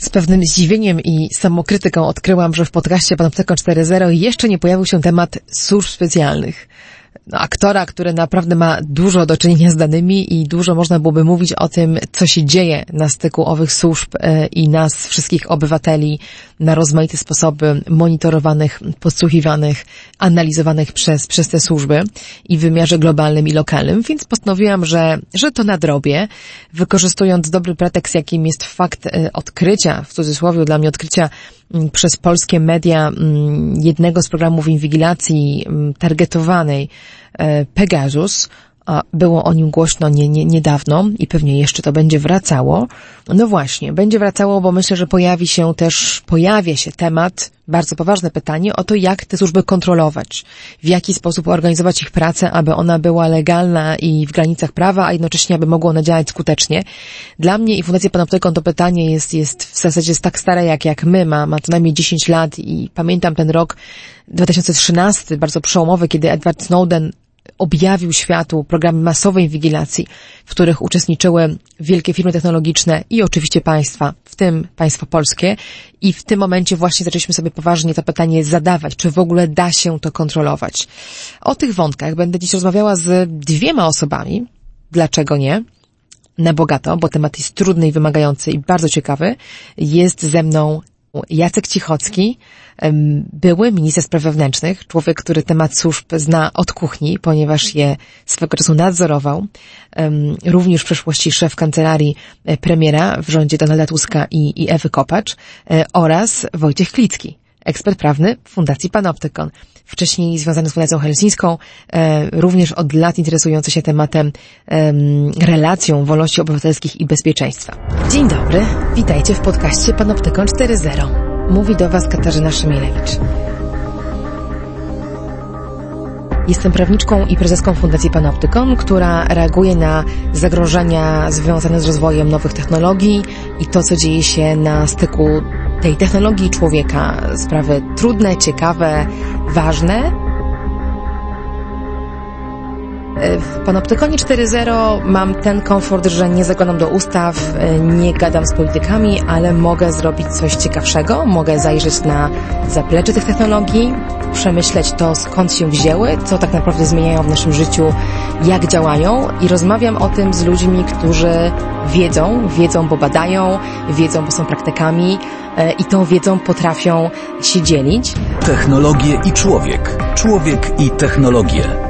Z pewnym zdziwieniem i samokrytyką odkryłam, że w podcaście Panoptykon 4.0 jeszcze nie pojawił się temat służb specjalnych aktora, który naprawdę ma dużo do czynienia z danymi i dużo można byłoby mówić o tym, co się dzieje na styku owych służb e, i nas, wszystkich obywateli, na rozmaite sposoby monitorowanych, podsłuchiwanych, analizowanych przez, przez te służby i w wymiarze globalnym i lokalnym, więc postanowiłam, że, że to nadrobię, wykorzystując dobry pretekst, jakim jest fakt e, odkrycia, w cudzysłowie dla mnie odkrycia przez polskie media mm, jednego z programów inwigilacji mm, targetowanej e, Pegasus, było o nim głośno nie, nie, niedawno i pewnie jeszcze to będzie wracało. No właśnie, będzie wracało, bo myślę, że pojawi się też, pojawia się temat, bardzo poważne pytanie o to, jak te służby kontrolować, w jaki sposób organizować ich pracę, aby ona była legalna i w granicach prawa, a jednocześnie aby mogło ona działać skutecznie. Dla mnie i Fundacji Panoptykon to pytanie jest, jest w zasadzie jest tak stare jak, jak my, ma, ma co najmniej 10 lat i pamiętam ten rok 2013, bardzo przełomowy, kiedy Edward Snowden objawił światu programy masowej inwigilacji, w których uczestniczyły wielkie firmy technologiczne i oczywiście państwa, w tym państwo polskie. I w tym momencie właśnie zaczęliśmy sobie poważnie to pytanie zadawać, czy w ogóle da się to kontrolować. O tych wątkach będę dziś rozmawiała z dwiema osobami. Dlaczego nie? Na bogato, bo temat jest trudny i wymagający i bardzo ciekawy. Jest ze mną Jacek Cichocki, były minister spraw wewnętrznych, człowiek, który temat służb zna od kuchni, ponieważ je swego czasu nadzorował, również w przeszłości szef kancelarii e, premiera w rządzie Donalda Tuska i, i Ewy Kopacz e, oraz Wojciech Klicki, ekspert prawny Fundacji Panoptykon. Wcześniej związany z Fundacją Helsińską, e, również od lat interesujący się tematem relacją wolności obywatelskich i bezpieczeństwa. Dzień dobry, witajcie w podcaście Panoptykon 4.0. Mówi do Was Katarzyna Szymielewicz. Jestem prawniczką i prezeską Fundacji Panoptykon, która reaguje na zagrożenia związane z rozwojem nowych technologii i to, co dzieje się na styku tej technologii człowieka. Sprawy trudne, ciekawe, ważne, w Panoptykonie 4.0 mam ten komfort, że nie zaglądam do ustaw, nie gadam z politykami, ale mogę zrobić coś ciekawszego, mogę zajrzeć na zaplecze tych technologii, przemyśleć to, skąd się wzięły, co tak naprawdę zmieniają w naszym życiu, jak działają i rozmawiam o tym z ludźmi, którzy wiedzą, wiedzą, bo badają, wiedzą, bo są praktykami e, i tą wiedzą potrafią się dzielić. Technologie i człowiek. Człowiek i technologie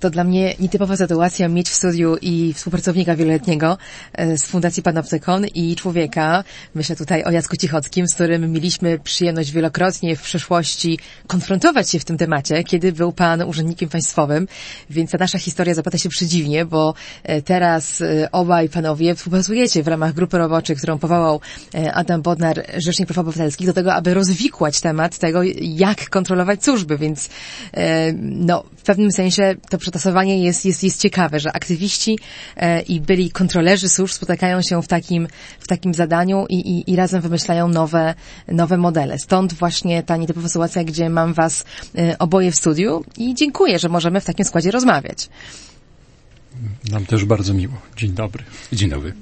To dla mnie nietypowa sytuacja mieć w studiu i współpracownika wieloletniego e, z Fundacji Panoptykon i człowieka, myślę tutaj o Jacku Cichockim, z którym mieliśmy przyjemność wielokrotnie w przeszłości konfrontować się w tym temacie, kiedy był pan urzędnikiem państwowym, więc ta nasza historia zapada się przedziwnie, bo e, teraz e, obaj panowie współpracujecie w ramach grupy roboczej, którą powołał Adam Bodnar, Rzecznik Praw Obywatelskich, do tego, aby rozwikłać temat tego, jak kontrolować służby, więc no, w pewnym sensie to przetasowanie jest, jest, jest ciekawe, że aktywiści e, i byli kontrolerzy służb spotykają się w takim, w takim zadaniu i, i, i razem wymyślają nowe, nowe modele. Stąd właśnie ta nietypowa sytuacja, gdzie mam was e, oboje w studiu i dziękuję, że możemy w takim składzie rozmawiać. Nam też bardzo miło. Dzień dobry. Dzień dobry.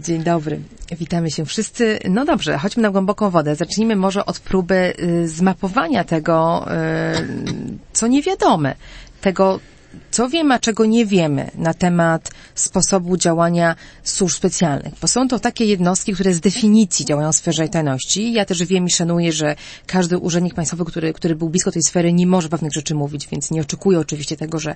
Dzień dobry. Witamy się wszyscy. No dobrze, chodźmy na głęboką wodę. Zacznijmy może od próby y, zmapowania tego, y, co niewiadome, tego, co wiemy, a czego nie wiemy na temat sposobu działania służb specjalnych. Bo są to takie jednostki, które z definicji działają w sferze tajności. Ja też wiem i szanuję, że każdy urzędnik państwowy, który, który był blisko tej sfery, nie może pewnych rzeczy mówić, więc nie oczekuję oczywiście tego, że,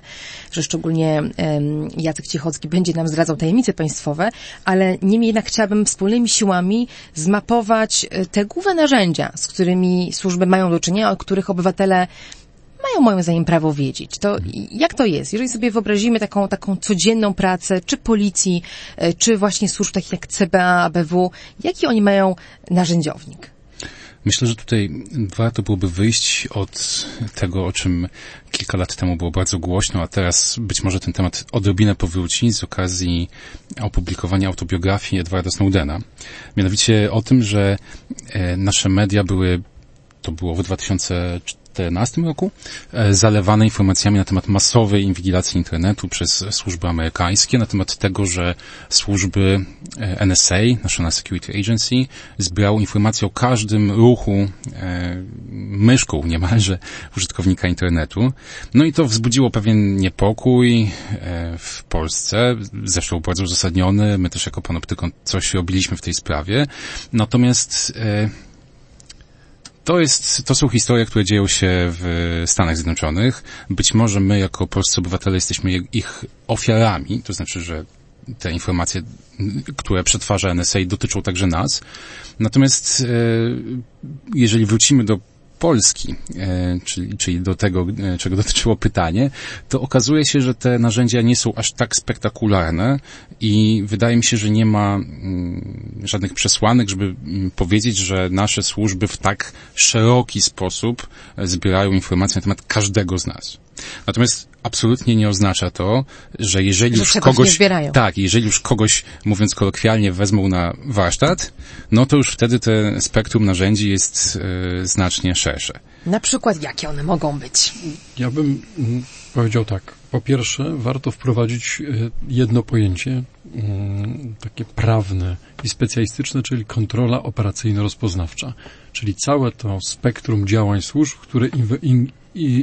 że szczególnie um, Jacek Ciechocki będzie nam zdradzał tajemnice państwowe, ale niemniej jednak chciałabym wspólnymi siłami zmapować e, te główne narzędzia, z którymi służby mają do czynienia, o których obywatele mają moim zdaniem prawo wiedzieć. To jak to jest? Jeżeli sobie wyobrazimy taką, taką codzienną pracę, czy policji, e, czy właśnie służb takich jak CBA, ABW, jaki oni mają narzędziownik? Myślę, że tutaj warto byłoby wyjść od tego, o czym kilka lat temu było bardzo głośno, a teraz być może ten temat odrobinę powróci z okazji opublikowania autobiografii Edwarda Snowdena. Mianowicie o tym, że e, nasze media były to było w 2014 roku, e, zalewane informacjami na temat masowej inwigilacji internetu przez służby amerykańskie, na temat tego, że służby e, NSA, National Security Agency, zbierały informacje o każdym ruchu e, myszką niemalże użytkownika internetu. No i to wzbudziło pewien niepokój w Polsce, zresztą bardzo uzasadniony. My też jako panoptykon coś robiliśmy w tej sprawie. Natomiast to jest, to są historie, które dzieją się w Stanach Zjednoczonych. Być może my jako polscy obywatele jesteśmy ich ofiarami, to znaczy, że te informacje, które przetwarza NSA dotyczą także nas. Natomiast e, jeżeli wrócimy do Polski, e, czyli, czyli do tego, e, czego dotyczyło pytanie, to okazuje się, że te narzędzia nie są aż tak spektakularne i wydaje mi się, że nie ma mm, żadnych przesłanek, żeby mm, powiedzieć, że nasze służby w tak szeroki sposób e, zbierają informacje na temat każdego z nas. Natomiast absolutnie nie oznacza to, że jeżeli że już kogoś, tak, jeżeli już kogoś, mówiąc kolokwialnie, wezmą na warsztat, no to już wtedy te spektrum narzędzi jest e, znacznie szersze. Na przykład jakie one mogą być? Ja bym mm, powiedział tak. Po pierwsze, warto wprowadzić e, jedno pojęcie, mm, takie prawne i specjalistyczne, czyli kontrola operacyjno-rozpoznawcza. Czyli całe to spektrum działań służb, które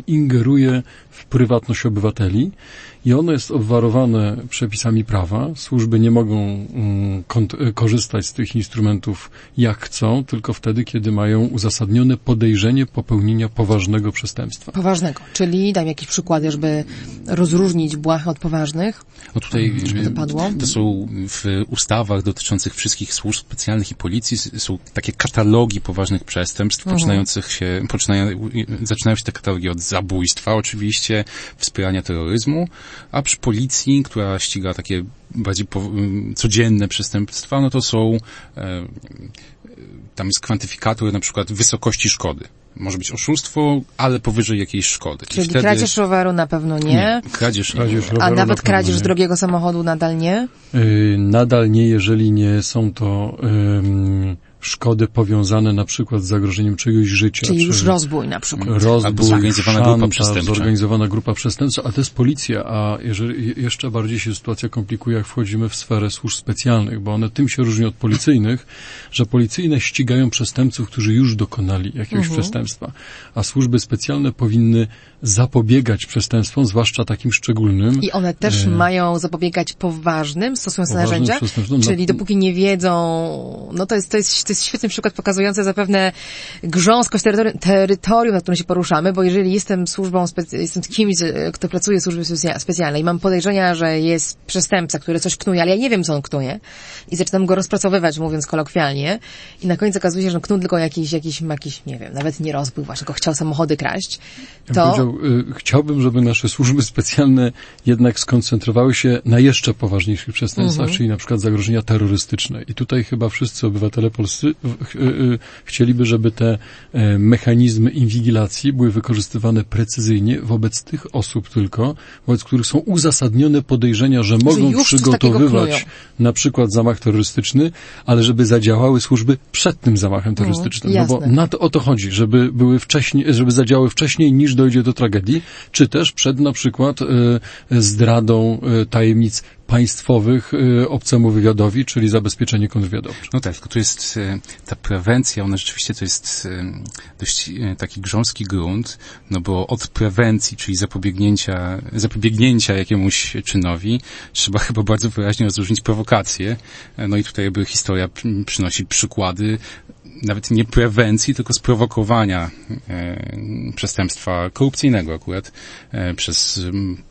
ingeruje w prywatność obywateli i ono jest obwarowane przepisami prawa. Służby nie mogą mm, korzystać z tych instrumentów jak chcą, tylko wtedy, kiedy mają uzasadnione podejrzenie popełnienia poważnego przestępstwa. Poważnego, czyli dam jakieś przykłady, żeby rozróżnić błahe od poważnych. No tutaj żeby to, padło. to są w ustawach dotyczących wszystkich służb specjalnych i policji są takie katalogi poważnych przestępstw, mhm. poczynających się, poczynają, zaczynają się te katalogi od zabójstwa oczywiście, wspierania terroryzmu, a przy policji, która ściga takie bardziej po, codzienne przestępstwa, no to są, e, tam jest kwantyfikator na przykład wysokości szkody. Może być oszustwo, ale powyżej jakiejś szkody. Czyli wtedy... kradzież roweru na pewno nie. nie kradzież, kradzież roweru A nawet kradzież nie. drogiego samochodu nadal nie? Yy, nadal nie, jeżeli nie są to... Yy, szkody powiązane na przykład z zagrożeniem czegoś życia. Czyli już rozbój na przykład. Rozbój, zorganizowana grupa przestępcza. Zorganizowana grupa przestępcza, a to jest policja, a jeżeli jeszcze bardziej się sytuacja komplikuje, jak wchodzimy w sferę służb specjalnych, bo one tym się różnią od policyjnych, że policyjne ścigają przestępców, którzy już dokonali jakiegoś mhm. przestępstwa, a służby specjalne powinny zapobiegać przestępstwom, zwłaszcza takim szczególnym. I one też e... mają zapobiegać poważnym, stosując narzędzia? Czyli no... dopóki nie wiedzą, no to jest, to jest to jest świetny przykład pokazujący zapewne grząskość terytorium, terytorium, na którym się poruszamy, bo jeżeli jestem służbą, jestem kimś, kto pracuje w służbie specjalnej i mam podejrzenia, że jest przestępca, który coś knuje, ale ja nie wiem, co on knuje i zaczynam go rozpracowywać, mówiąc kolokwialnie i na końcu okazuje się, że knuł tylko jakiś, jakiś, jakiś, nie wiem, nawet nie rozbój właśnie, tylko chciał samochody kraść, to... Ja y, chciałbym, żeby nasze służby specjalne jednak skoncentrowały się na jeszcze poważniejszych przestępstwach, mhm. czyli na przykład zagrożenia terrorystyczne. I tutaj chyba wszyscy obywatele polscy Y, y, chcieliby, żeby te e, mechanizmy inwigilacji były wykorzystywane precyzyjnie wobec tych osób tylko, wobec których są uzasadnione podejrzenia, że mogą że przygotowywać na przykład zamach terrorystyczny, ale żeby zadziałały służby przed tym zamachem terrorystycznym. No, no bo na to o to chodzi, żeby były wcześniej, żeby zadziałały wcześniej niż dojdzie do tragedii, czy też przed na przykład e, zdradą e, tajemnic państwowych y, obcemu wywiadowi, czyli zabezpieczenie kontrwywiadowcze. No tak, tylko tu jest ta prewencja, ona rzeczywiście to jest dość taki grząski grunt, no bo od prewencji, czyli zapobiegnięcia, zapobiegnięcia jakiemuś czynowi, trzeba chyba bardzo wyraźnie rozróżnić prowokację. No i tutaj jakby historia przynosi przykłady nawet nie prewencji, tylko sprowokowania e, przestępstwa korupcyjnego akurat e, przez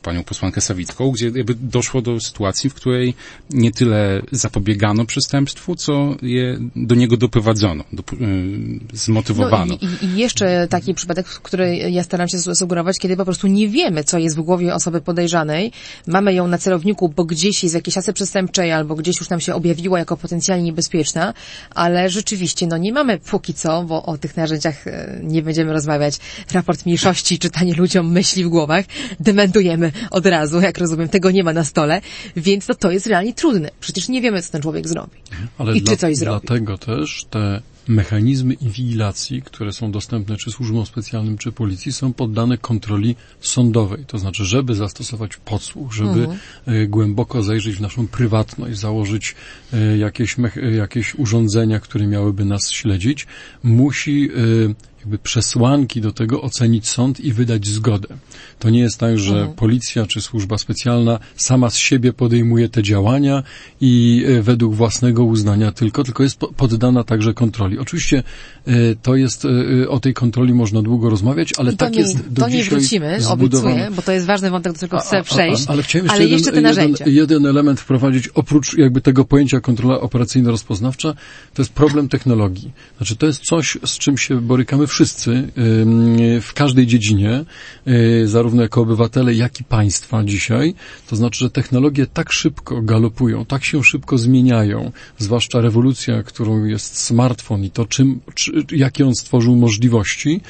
panią posłankę Sawitką, gdzie jakby doszło do sytuacji, w której nie tyle zapobiegano przestępstwu, co je do niego doprowadzono, do, e, zmotywowano. No i, i, jeszcze taki przypadek, który ja staram się sugerować, kiedy po prostu nie wiemy, co jest w głowie osoby podejrzanej, mamy ją na celowniku, bo gdzieś jest jakiejś asy przestępczej albo gdzieś już nam się objawiła jako potencjalnie niebezpieczna, ale rzeczywiście, no nie ma mamy póki co, bo o tych narzędziach e, nie będziemy rozmawiać, raport mniejszości, czytanie ludziom myśli w głowach, dementujemy od razu, jak rozumiem, tego nie ma na stole, więc no, to jest realnie trudne. Przecież nie wiemy, co ten człowiek zrobi. Ale I dla, czy coś zrobi. dlatego też te mechanizmy inwigilacji, które są dostępne czy służbom specjalnym, czy policji, są poddane kontroli sądowej. To znaczy, żeby zastosować podsłuch, żeby e, głęboko zajrzeć w naszą prywatność, założyć e, jakieś, e, jakieś urządzenia, które miałyby nas śledzić, musi jakby przesłanki do tego ocenić sąd i wydać zgodę. To nie jest tak, że policja czy służba specjalna sama z siebie podejmuje te działania i e, według własnego uznania tylko, tylko jest po- poddana także kontroli. Oczywiście e, to jest, e, o tej kontroli można długo rozmawiać, ale tak do niej, jest do niej dzisiaj wrócimy, zbudowane. obiecuję, bo to jest ważny wątek, do którego chcę przejść, ale chciałem jeszcze jeden, jeszcze te narzędzia. jeden, jeden element wprowadzić, oprócz jakby tego pojęcia kontrola operacyjno-rozpoznawcza, to jest problem technologii. Znaczy to jest coś, z czym się borykamy wszyscy w każdej dziedzinie, y, zarówno jako obywatele, jak i państwa dzisiaj. To znaczy, że technologie tak szybko galopują, tak się szybko zmieniają, zwłaszcza rewolucja, którą jest smartfon i to, czym, czy, jakie on stworzył możliwości,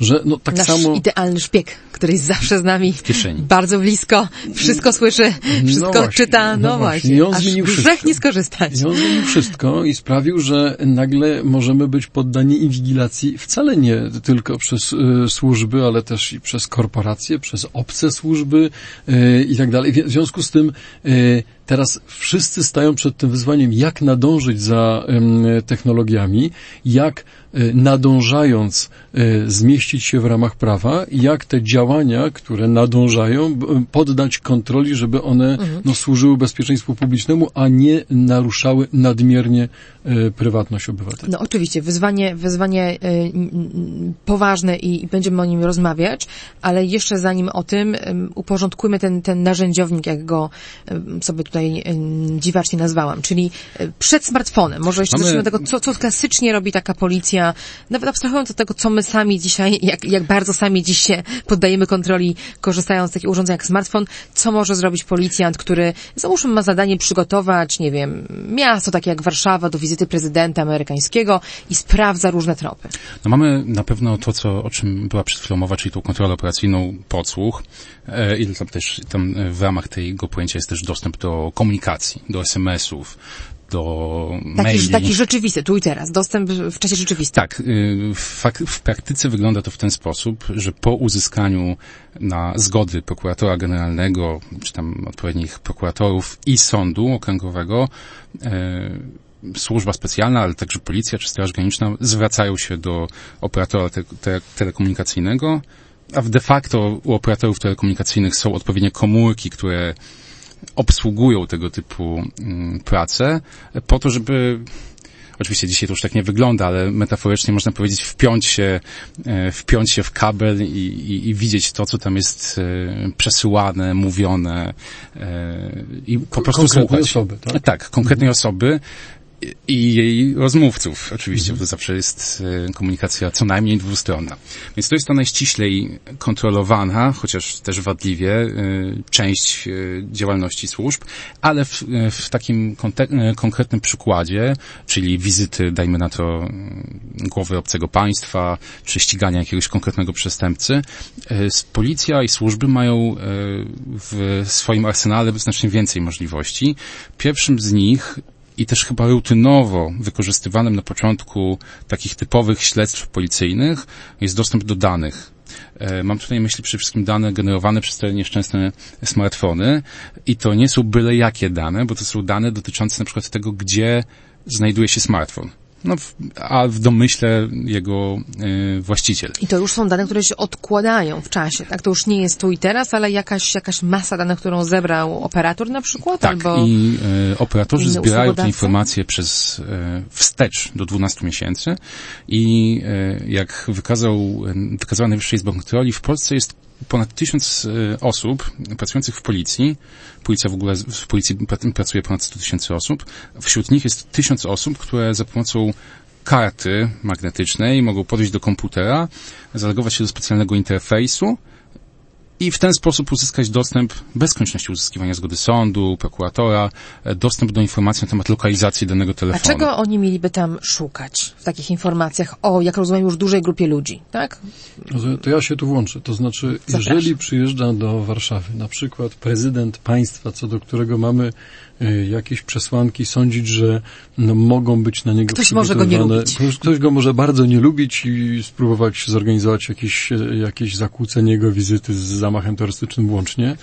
że no tak Nasz samo... idealny szpieg, który jest zawsze z nami bardzo blisko, wszystko słyszy, wszystko właśnie, czyta, no, no właśnie. właśnie, I on aż zmienił grzech wszystko. nie skorzystać. I on zrobił wszystko i sprawił, że nagle możemy być poddani inwigilacji wcale nie tylko przez e, służby, ale też i przez korporacje, przez obce służby e, i tak dalej. W związku z tym e, teraz wszyscy stają przed tym wyzwaniem, jak nadążyć za technologiami, jak e, nadążając e, zmieścić się w ramach prawa, jak te działania, które nadążają, poddać kontroli, żeby one no, służyły bezpieczeństwu publicznemu, a nie naruszały nadmiernie e, prywatność obywateli. No oczywiście, wyzwanie, wyzwanie poważne i, i będziemy o nim rozmawiać, ale jeszcze zanim o tym, ym, uporządkujmy ten, ten narzędziownik, jak go sobie tutaj ym, dziwacznie nazwałam, czyli y, przed smartfonem. Może jeszcze Mamy- od tego, co, co klasycznie robi taka policja, nawet abstrahując od tego, co my sami dzisiaj, jak, jak bardzo sami dziś się poddajemy kontroli, korzystając z takich urządzeń jak smartfon, co może zrobić policjant, który, załóżmy, ma zadanie przygotować, nie wiem, miasto takie jak Warszawa do wizyty prezydenta amerykańskiego i sprawdza różne tropy. No mamy na pewno to, co, o czym była przed chwilą mowa, czyli tą kontrolę operacyjną, podsłuch. E, I tam też tam e, w ramach tego pojęcia jest też dostęp do komunikacji, do SMS-ów, do Taki, maili. taki rzeczywisty, tu i teraz, dostęp w czasie rzeczywistym. Tak, y, w, w praktyce wygląda to w ten sposób, że po uzyskaniu na zgody prokuratora generalnego, czy tam odpowiednich prokuratorów i sądu okręgowego, e, służba specjalna, ale także policja czy straż graniczna zwracają się do operatora te, te, telekomunikacyjnego, a de facto u operatorów telekomunikacyjnych są odpowiednie komórki, które obsługują tego typu mm, prace, po to, żeby Oczywiście dzisiaj to już tak nie wygląda, ale metaforycznie można powiedzieć wpiąć się, e, wpiąć się w kabel i, i, i widzieć to, co tam jest e, przesyłane, mówione e, i po prostu Konkretnej słuchać. osoby, tak? Tak, konkretnej osoby i- jej rozmówców. Oczywiście, bo to zawsze jest e, komunikacja co najmniej dwustronna. Więc to jest ta najściślej kontrolowana, chociaż też wadliwie, e, część e, działalności służb, ale w, w takim konkretnym przykładzie, czyli wizyty, dajmy na to, mm, głowy obcego państwa, czy ścigania jakiegoś konkretnego przestępcy, policja i służby mają w swoim arsenale znacznie więcej możliwości. Pierwszym z nich i też chyba rutynowo wykorzystywanym na początku takich typowych śledztw policyjnych jest dostęp do danych. E, Mam tutaj myśli przede wszystkim dane generowane przez te nieszczęsne smartfony i to nie są byle jakie dane, bo to są dane dotyczące na przykład tego, gdzie znajduje się smartfon. No, w, a w domyśle jego e, właściciel. I to już są dane, które się odkładają w czasie, tak? To już nie jest tu i teraz, ale jakaś, jakaś masa danych, którą zebrał operator na przykład, Tak, albo... i e, operatorzy zbierają te informacje przez e, wstecz do 12 miesięcy i e, jak wykazał, e, wykazała Najwyższa Izba Kontroli, w Polsce jest ponad tysiąc e, osób pracujących w policji. Policja w ogóle, w policji pra- pracuje ponad 100 tysięcy osób. Wśród nich jest tysiąc osób, które za pomocą karty magnetycznej mogą podejść do komputera, zalogować się do specjalnego interfejsu i w ten sposób uzyskać dostęp, bez konieczności uzyskiwania zgody sądu, prokuratora, e, dostęp do informacji na temat lokalizacji danego telefonu. A czego oni mieliby tam szukać w takich informacjach o, jak rozumiem, już dużej grupie ludzi, tak? To ja się tu włączę. To znaczy, Zapraszam. jeżeli przyjeżdża do Warszawy na przykład prezydent państwa, co do którego mamy jakieś przesłanki sądzić, że no, mogą być na niego Ktoś może go nie lubić. Ktoś, go może bardzo nie lubić i spróbować zorganizować jakieś, jakieś zakłócenie jego wizyty z zamachem terrorystycznym włącznie,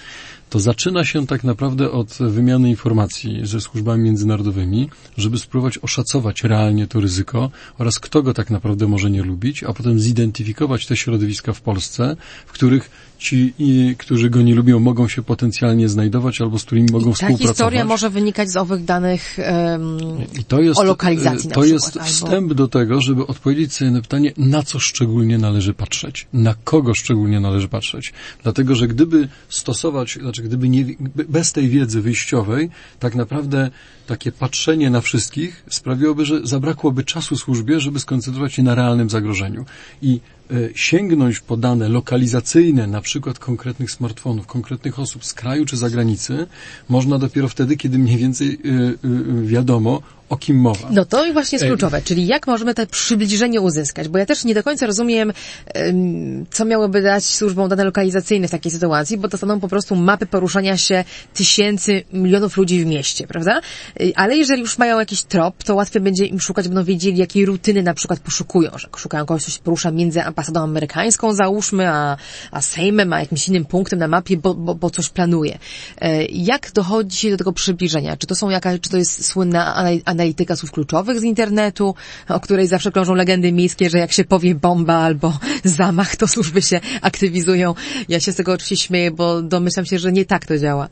to zaczyna się tak naprawdę od wymiany informacji ze służbami międzynarodowymi, żeby spróbować oszacować realnie to ryzyko oraz kto go tak naprawdę może nie lubić, a potem zidentyfikować te środowiska w Polsce, w których ci, i, którzy go nie lubią, mogą się potencjalnie znajdować albo z którymi mogą Ta współpracować. historia może wynikać z owych danych em, I to jest, o lokalizacji na To przykład, jest albo- wstęp do tego, żeby odpowiedzieć sobie na pytanie, na co szczególnie należy patrzeć, na kogo szczególnie należy patrzeć. Dlatego, że gdyby stosować, znaczy gdyby nie, bez tej wiedzy wyjściowej, tak naprawdę takie patrzenie na wszystkich sprawiłoby, że zabrakłoby czasu służbie, żeby skoncentrować się na realnym zagrożeniu. I e, sięgnąć po dane lokalizacyjne, na przykład konkretnych smartfonów, konkretnych osób z kraju czy zagranicy, można dopiero wtedy, kiedy mniej więcej e, e, wiadomo, o kim mowa. No to i właśnie jest kluczowe, czyli jak możemy to przybliżenie uzyskać, bo ja też nie do końca rozumiem, em, co miałoby dać służbom dane lokalizacyjne w takiej sytuacji, bo dostaną po prostu mapy poruszania się tysięcy, milionów ludzi w mieście, prawda? Y, Ale jeżeli już mają jakiś trop, to łatwiej będzie im szukać, będą wiedzieli, jakiej rutyny na przykład poszukują, że szukają kogoś, kto się porusza między ambasadą amerykańską, załóżmy, a, a Sejmem, a jakimś innym punktem na mapie, bo, bo, bo coś planuje. E, Jak dochodzi się do tego przybliżenia? Czy to są jakaś, czy to jest słynna anal- analityka słów kluczowych z internetu, o której zawsze krążą legendy miejskie, że jak się powie bomba albo zamach, to służby się aktywizują. Ja się z tego oczywiście śmieję, bo domyślam się, że nie tak to działa.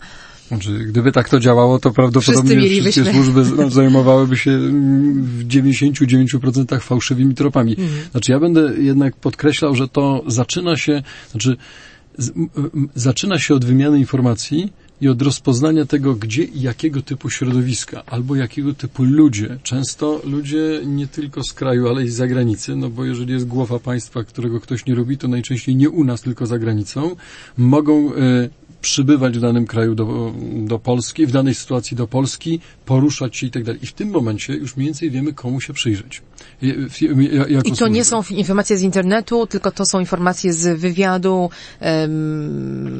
Znaczy, gdyby tak to działało, to prawdopodobnie Wszyscy wszystkie służby zajmowałyby się mm, w 99% fałszywymi tropami. Znaczy, ja będę jednak podkreślał, że to zaczyna się, znaczy, z, zaczyna się od wymiany informacji i od rozpoznania tego, gdzie i jakiego typu środowiska, albo jakiego typu ludzie. Często ludzie nie tylko z kraju, ale i z zagranicy, no bo jeżeli jest głowa państwa, którego ktoś nie lubi, to najczęściej nie u nas, tylko za granicą, mogą e, przybywać w danym kraju do, do Polski, w danej sytuacji do Polski, poruszać się i tak dalej. I w tym momencie już mniej więcej wiemy, komu się przyjrzeć. I to nie są informacje z internetu, tylko to są informacje z wywiadu,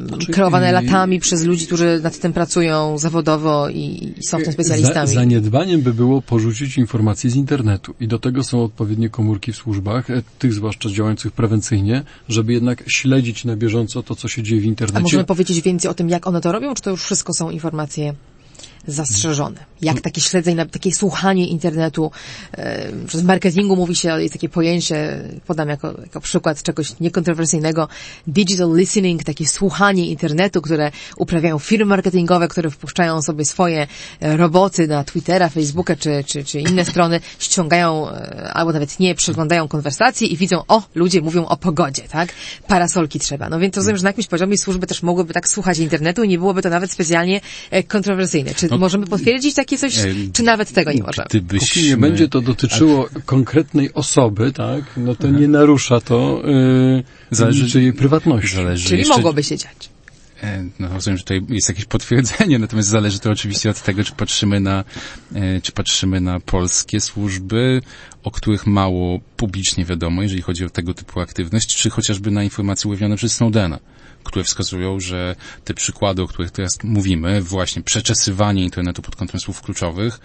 Znaczy, kreowane i- latami przez ludzi, którzy nad tym pracują zawodowo i, i są w tym specjalistami. Za, zaniedbaniem by było porzucić informacje z internetu i do tego są odpowiednie komórki w służbach, e, tych zwłaszcza działających prewencyjnie, żeby jednak śledzić na bieżąco to, co się dzieje w A internecie. możemy powiedzieć więcej o tym, jak one to robią, czy to już wszystko są informacje zastrzeżone? Jak takie śledzenie, takie słuchanie internetu, przez marketingu mówi się, jest takie pojęcie, podam jako, jako przykład czegoś niekontrowersyjnego, digital listening, takie słuchanie internetu, które uprawiają firmy marketingowe, które wpuszczają sobie swoje e, roboty na Twittera, Facebooka czy, czy, czy inne strony, ściągają, e, albo nawet nie, przeglądają konwersacje i widzą, o, ludzie mówią o pogodzie, tak? Parasolki trzeba. No więc rozumiem, że na jakimś poziomie służby też mogłyby tak słuchać internetu i nie byłoby to nawet specjalnie e, kontrowersyjne. Czy No, możemy potwierdzić takie coś, e, czy nawet tego nie możemy? Gdybyśmy... Póki nie będzie to dotyczyło konkretnej osoby, tak, no to nie narusza to yy, Zależy- niczyjej prywatności. Zależy Czyli jeszcze... mogłoby się dziać. E, No rozumiem, że tutaj jest jakieś potwierdzenie, natomiast zależy to oczywiście od tego, czy patrzymy na, e, czy patrzymy na polskie służby, o których mało publicznie wiadomo, jeżeli chodzi o tego typu aktywność, czy chociażby na informacje ujawnione przez Snowdena, które wskazują, że te przykłady, o których teraz mówimy, właśnie przeczesywanie internetu pod kątem słów kluczowych,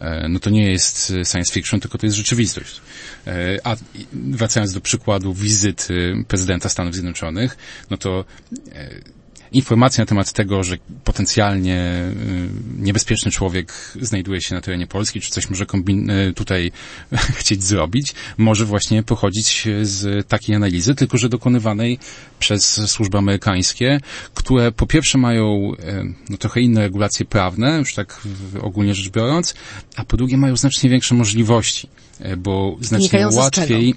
e, no to nie jest science fiction, tylko to jest rzeczywistość. E, A wracając do przykładu wizyty prezydenta Stanów Zjednoczonych, no to e, informacje na temat tego, że potencjalnie y, niebezpieczny człowiek znajduje się na terenie Polski, czy coś może kombin- y, tutaj chcieć zrobić, może właśnie pochodzić z takiej analizy, tylko że dokonywanej przez służby amerykańskie, które po pierwsze mają y, no, trochę inne regulacje prawne, już tak ogólnie rzecz biorąc, a po drugie mają znacznie większe możliwości, bo znacznie łatwiej,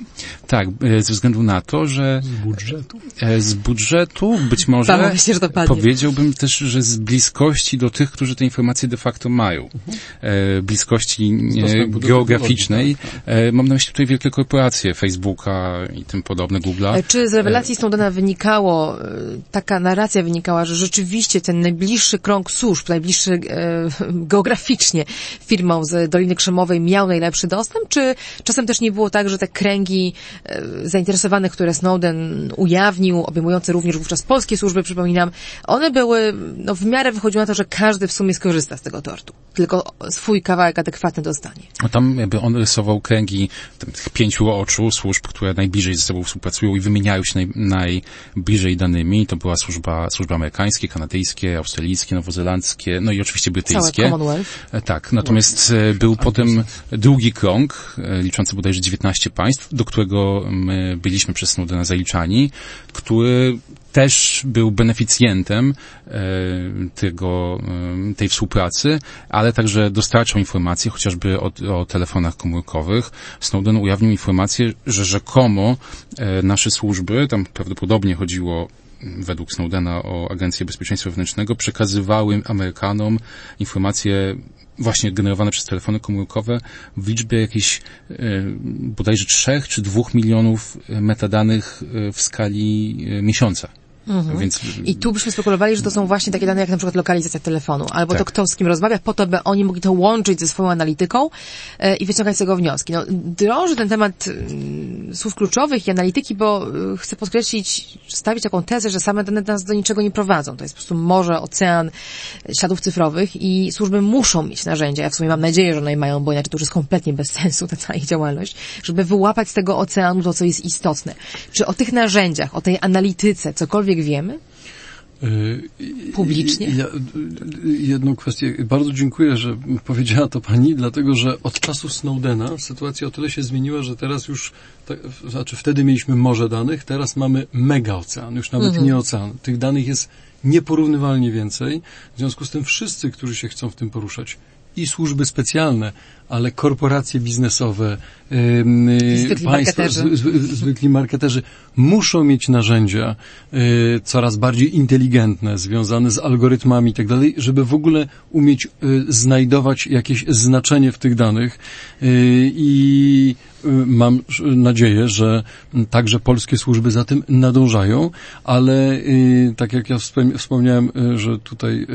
tak, ze względu na to, że Z budżetu. z budżetu być może mi się, że Powiedziałbym też, że z bliskości do tych, którzy te informacje de facto mają. E, bliskości e, geograficznej. Tak, tak. E, mam na myśli tutaj wielkie korporacje, Facebooka i tym podobne, Google'a. E, czy z rewelacji Snowdena wynikało, taka narracja wynikała, że rzeczywiście ten najbliższy krąg służb, najbliższy e, geograficznie firmom z Doliny Krzemowej miał najlepszy dostęp, czy czasem też nie było tak, że te kręgi e, zainteresowanych, które Snowden ujawnił, obejmujące również wówczas polskie służby, przypominam, one były, no w miarę wychodziło na to, że każdy w sumie skorzysta z tego tortu. Tylko swój kawałek adekwatny dostanie. No tam jakby on rysował kręgi tych pięciu oczu służb, które najbliżej ze sobą współpracują i wymieniają się naj, najbliżej danymi. To była służba, służby amerykańskie, kanadyjskie, australijskie, nowozelandzkie, no i oczywiście brytyjskie. Całe Commonwealth. E, tak, natomiast e, był potem drugi krąg, e, liczący bodajże 19 państw, do którego my byliśmy przez Snowdena zaliczani, który też był beneficjentem e, tego, e, tej współpracy, ale także dostarczał informacje chociażby o, o telefonach komórkowych. Snowden ujawnił informację, że rzekomo e, nasze służby, tam prawdopodobnie chodziło według Snowdena o Agencję Bezpieczeństwa Wewnętrznego, przekazywały Amerykanom informacje właśnie generowane przez telefony komórkowe w liczbie jakichś bodajże trzech czy dwóch milionów metadanych w skali miesiąca. Mhm. Więc... I tu byśmy spekulowali, że to są właśnie takie dane jak na przykład lokalizacja telefonu, albo tak. to kto z kim rozmawia, po to, by oni mogli to łączyć ze swoją analityką e, i wyciągać z tego wnioski. No, drąży ten temat y, słów kluczowych i analityki, bo y, chcę podkreślić, stawić taką tezę, że same dane nas do niczego nie prowadzą. To jest po prostu morze, ocean śladów cyfrowych i służby muszą mieć narzędzia. Ja w sumie mam nadzieję, że one mają, bo inaczej to już jest kompletnie bez sensu ta cała ich działalność, żeby wyłapać z tego oceanu to, co jest istotne. Czy o tych narzędziach, o tej analityce, cokolwiek cokolwiek wiemy? Y, Publicznie? Ja, jedną kwestię. Bardzo dziękuję, że powiedziała to pani, dlatego że od czasu Snowdena sytuacja o tyle się zmieniła, że teraz już, tak, znaczy wtedy mieliśmy morze danych, teraz mamy mega ocean, już nawet mhm. nie ocean. Tych danych jest nieporównywalnie więcej. W związku z tym wszyscy, którzy się chcą w tym poruszać, i służby specjalne, ale korporacje biznesowe, zwykli, państwa, marketerzy. zwykli marketerzy muszą mieć narzędzia y, coraz bardziej inteligentne, związane z algorytmami i tak dalej, żeby w ogóle umieć y, znajdować jakieś znaczenie w tych danych y, i mam nadzieję, że także polskie służby za tym nadążają, ale tak jak ja wspomniałem, że tutaj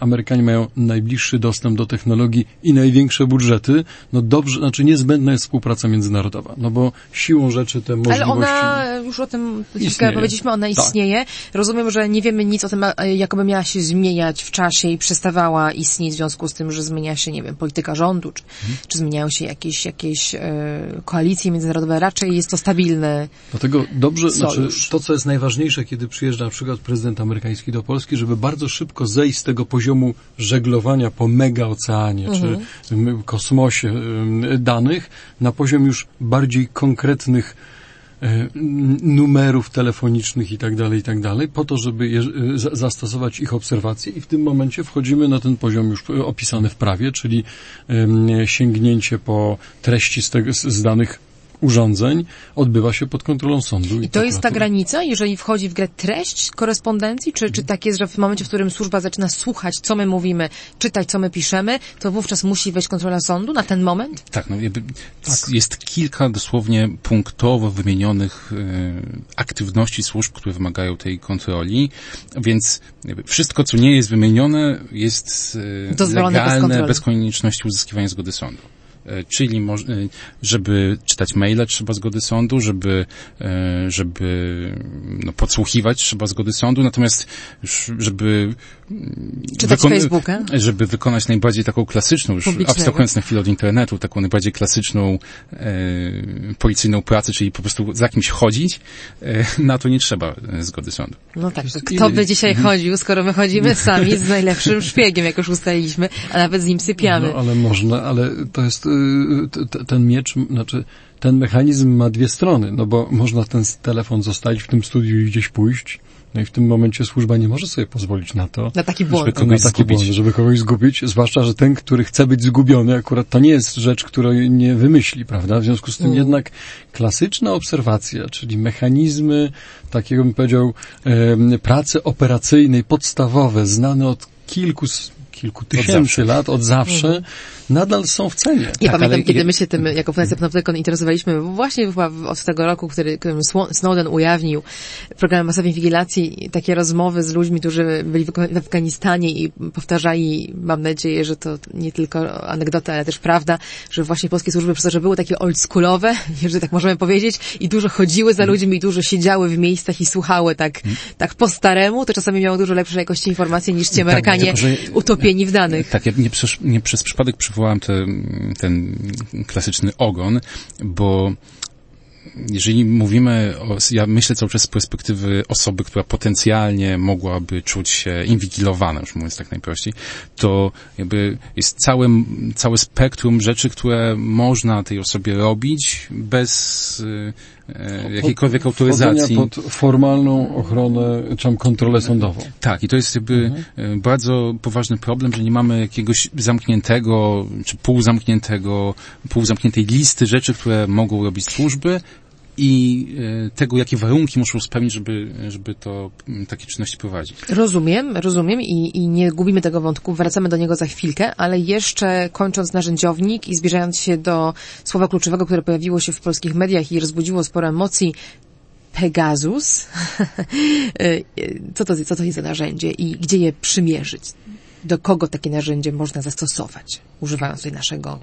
Amerykanie mają najbliższy dostęp do technologii i największe budżety, no dobrze, znaczy niezbędna jest współpraca międzynarodowa, no bo siłą rzeczy te możliwości... Ale ona, już o tym chwilkę powiedzieliśmy, ona tak. istnieje. Tak. Rozumiem, że nie wiemy nic o tym, jakoby miała się zmieniać w czasie i przestawała istnieć w związku z tym, że zmienia się, nie wiem, polityka rządu, czy, hmm. czy zmieniają się jakieś, jakieś e, koalicje międzynarodowe. Raczej jest to stabilne Dlatego dobrze, znaczy to, co jest najważniejsze, kiedy przyjeżdża na przykład prezydent amerykański do Polski, żeby bardzo szybko zejść z tego poziomu żeglowania po mega oceanie, czy mhm. Kosmosie danych na poziom już bardziej konkretnych e, numerów telefonicznych i tak dalej, i tak dalej, po to, żeby je, zastosować ich obserwacje i w tym momencie wchodzimy na ten poziom już opisany w prawie, czyli sięgnięcie po treści z, tego, z danych urządzeń odbywa się pod kontrolą sądu. I, I to jest ta granica, jeżeli wchodzi w grę treść korespondencji, czy, czy tak jest, że w momencie, w którym służba zaczyna słuchać, co my mówimy, czytać, co my piszemy, to wówczas musi wejść kontrola sądu na ten moment? Tak, no jakby tak. jest kilka dosłownie punktowo wymienionych e, aktywności służb, które wymagają tej kontroli, więc wszystko, co nie jest wymienione, jest e, legalne bez, bez konieczności uzyskiwania zgody sądu. E, czyli e, żeby czytać maile trzeba zgody sądu, żeby, e, żeby no, podsłuchiwać trzeba zgody sądu, natomiast żeby czytać Facebooka? żeby wykonać najbardziej taką klasyczną, już abstrahując na chwilę od internetu, taką najbardziej klasyczną e, policyjną pracę, czyli po prostu za kimś chodzić, e, na to nie trzeba zgody sądu. No tak, kto by dzisiaj mhm. chodził, skoro my chodzimy sami z najlepszym szpiegiem, jak już ustaliliśmy, a nawet z nim sypiamy. No, ale można, ale to jest ten miecz, znaczy ten mechanizm ma dwie strony, no bo można ten telefon zostawić w tym studiu i gdzieś pójść, No i w tym momencie służba nie może sobie pozwolić na to, Na taki błąd. Żeby kogoś na taki zgubić. błąd, żeby kogoś zgubić, zwłaszcza, że ten, który chce być zgubiony, akurat to nie jest rzecz, której nie wymyśli, prawda? W związku z tym jednak klasyczna obserwacja, czyli mechanizmy takiego, bym powiedział, pracy operacyjnej, podstawowe, znane od kilku, kilku tysięcy lat, od zawsze, nadal są w cenie. Ja Tak, pamiętam, ale kiedy my się tym, jako Fundacja Panoptykon interesowaliśmy właśnie chyba od tego roku, który, którym Snowden ujawnił program masowej inwigilacji, takie rozmowy z ludźmi, którzy byli w Afganistanie i powtarzali, mam nadzieję, że to nie tylko anegdota, ale też prawda, że właśnie polskie służby przez to, że były takie oldschoolowe, że tak możemy powiedzieć, i dużo chodziły za ludźmi, i dużo siedziały w miejscach i słuchały tak, tak po staremu, to czasami miało dużo lepszej jakości informacje niż ci Amerykanie tylko, że- utopieni w danych. Tak, ja nie przez, nie przez przypadek przywołałem te, ten klasyczny ogon, bo jeżeli mówimy o, ja myślę cały czas z perspektywy osoby, która potencjalnie mogłaby czuć się inwigilowana, już mówiąc tak najprościej, to jakby jest całe, całe spektrum rzeczy, które można tej osobie robić bez e, jakiejkolwiek autoryzacji. pod formalną ochronę, czy tam kontrolę sądową. Tak, i to jest jakby e, bardzo poważny problem, że nie mamy jakiegoś zamkniętego, czy półzamkniętego, półzamkniętej listy rzeczy, które mogą robić służby i e, tego, jakie warunki muszą spełnić, żeby, żeby to takie czynności prowadzić. Rozumiem, rozumiem i, i nie gubimy tego wątku, wracamy do niego za chwilkę, ale jeszcze kończąc narzędziownik i zbliżając się do słowa kluczowego, które pojawiło się w polskich mediach i rozbudziło sporo emocji, Pegasus. co, to, co to jest za narzędzie i gdzie je przymierzyć? Do kogo takie narzędzie można zastosować, używając tutaj naszego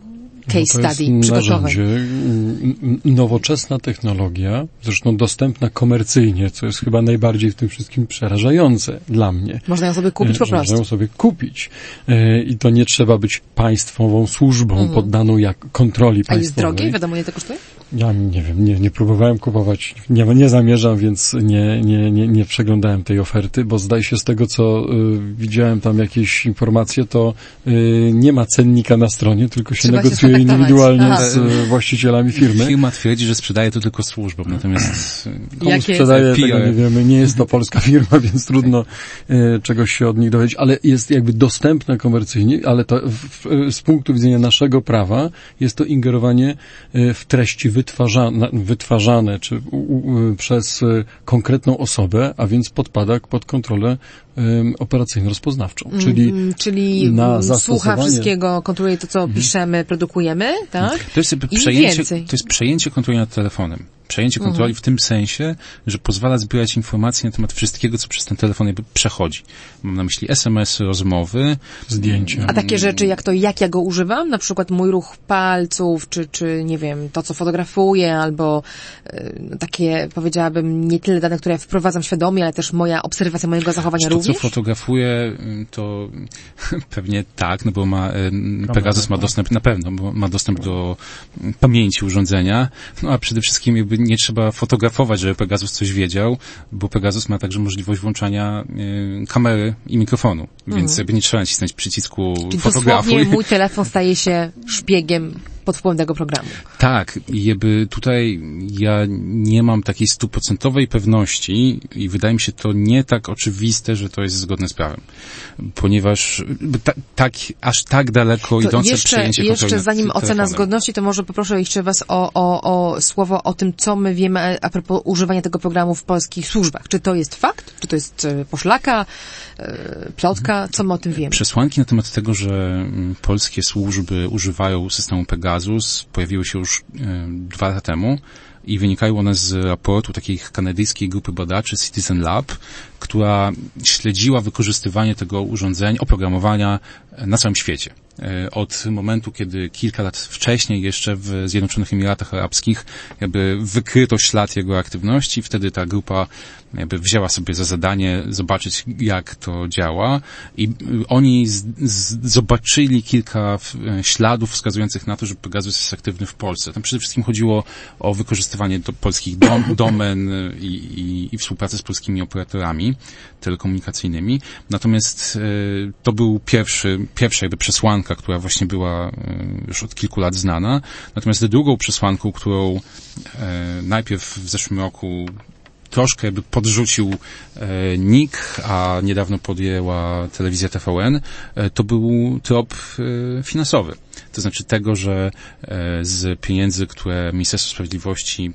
case No to jest study przygotowań? mm, mm, nowoczesna technologia, zresztą dostępna komercyjnie, co jest chyba najbardziej w tym wszystkim przerażające dla mnie. Można ją sobie kupić E, po że prostu. Można ją sobie kupić. E, I to nie trzeba być państwową służbą poddaną jak kontroli Mhm. A jest państwowej. drogie? Wiadomo, ile to kosztuje? Ja nie wiem, nie, nie próbowałem kupować, nie, nie zamierzam, więc nie, nie, nie, nie przeglądałem tej oferty, bo zdaje się z tego, co y, widziałem tam jakieś informacje, to y, nie ma cennika na stronie, tylko się Trzeba się negocjuje skontaktować. indywidualnie Aha. z y, właścicielami firmy. Firma twierdzi, że sprzedaje to tylko służbom, natomiast e, Komu Jakie- sprzedaje, PR. tego nie wiemy. Nie jest to polska firma, więc trudno e, czegoś się od nich dowiedzieć, ale jest jakby dostępne komercyjnie, ale to w, w, z punktu widzenia naszego prawa jest to ingerowanie e, w treści wytwarzane, wytwarzane czy u, u, przez e, konkretną osobę, a więc podpada pod kontrolę em, operacyjno-rozpoznawczą. Czyli Mm, czyli na mm, słucha wszystkiego, kontroluje to, co piszemy, produkujemy, tak? To jest I przejęcie, więcej. to jest przejęcie kontroli nad telefonem. Przejęcie kontroli w tym sensie, że pozwala zbierać informacje na temat wszystkiego, co przez ten telefon jakby przechodzi. Mam na myśli SMS, rozmowy. zdjęcia. A takie rzeczy jak to, jak ja go używam, na przykład mój ruch palców, czy, czy nie wiem, to, co fotografuję, albo no, takie, powiedziałabym, nie tyle dane, które ja wprowadzam świadomie, ale też moja obserwacja mojego zachowania To, co również? fotografuję, to pewnie tak, no bo ma, Pegasus ma tak. dostęp, na pewno, bo ma dostęp do mm, pamięci urządzenia, no a przede wszystkim jakby nie trzeba fotografować, żeby Pegasus coś wiedział, bo Pegasus ma także możliwość włączania kamery i mikrofonu, więc jakby nie trzeba nacisnąć przycisku Mhm. Czyli fotografuj. mój telefon staje się szpiegiem pod wpływem tego programu. Tak, jakby tutaj ja nie mam takiej stuprocentowej pewności i wydaje mi się to nie tak oczywiste, że to jest zgodne z prawem. Ponieważ ta, tak, aż tak daleko To idące jeszcze, kontroli jeszcze zanim ocena telefonem. zgodności, to może poproszę jeszcze Was o, o, o słowo o tym, co my wiemy a propos używania tego programu w polskich służbach. Czy to jest fakt? Czy to jest e, poszlaka, plotka? Co my o tym wiemy? Przesłanki na temat tego, że mm, polskie służby używają systemu Pegasus pojawiły się już e, dwa lata temu i wynikają one z raportu takiej kanadyjskiej grupy badaczy Citizen Lab, która śledziła wykorzystywanie tego urządzenia, oprogramowania e, na całym świecie. E, Od momentu, kiedy kilka lat wcześniej jeszcze w Zjednoczonych Emiratach Arabskich jakby wykryto ślad jego aktywności, wtedy ta grupa jakby wzięła sobie za zadanie zobaczyć, jak to działa i y, oni z, z, zobaczyli kilka w, e, śladów wskazujących na to, że Pegasus jest aktywny w Polsce. Tam przede wszystkim chodziło o wykorzystywanie do polskich dom, domen y, i, i, i współpracę z polskimi operatorami telekomunikacyjnymi. Natomiast e, to był pierwszy, pierwsza jakby przesłanka, która właśnie była już od kilku lat znana. Natomiast drugą przesłanką, którą e, najpierw w zeszłym roku troszkę jakby podrzucił e, NIK, a niedawno podjęła telewizja TVN, e, to był trop e, finansowy. To znaczy tego, że z pieniędzy, które Ministerstwo Sprawiedliwości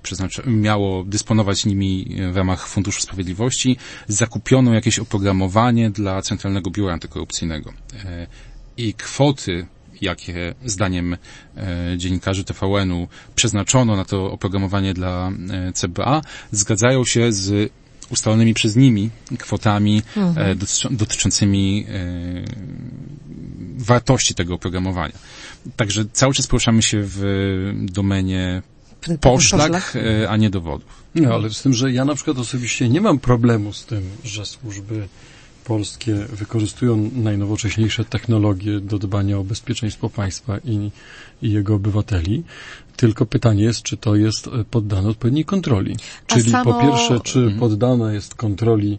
miało dysponować nimi w ramach Funduszu Sprawiedliwości, zakupiono jakieś oprogramowanie dla Centralnego Biura Antykorupcyjnego. I kwoty jakie zdaniem e, dziennikarzy TVN-u przeznaczono na to oprogramowanie dla e, CBA, zgadzają się z ustalonymi przez nimi kwotami mhm. e, dotyczącymi e, wartości tego oprogramowania. Także cały czas poruszamy się w domenie poszlak, a nie dowodów. No, ale z tym, że ja na przykład osobiście nie mam problemu z tym, że służby polskie wykorzystują najnowocześniejsze technologie do dbania o bezpieczeństwo państwa i, i jego obywateli. Tylko pytanie jest, czy to jest e, poddane odpowiedniej kontroli. A Czyli samo... po pierwsze, czy mhm. poddane jest kontroli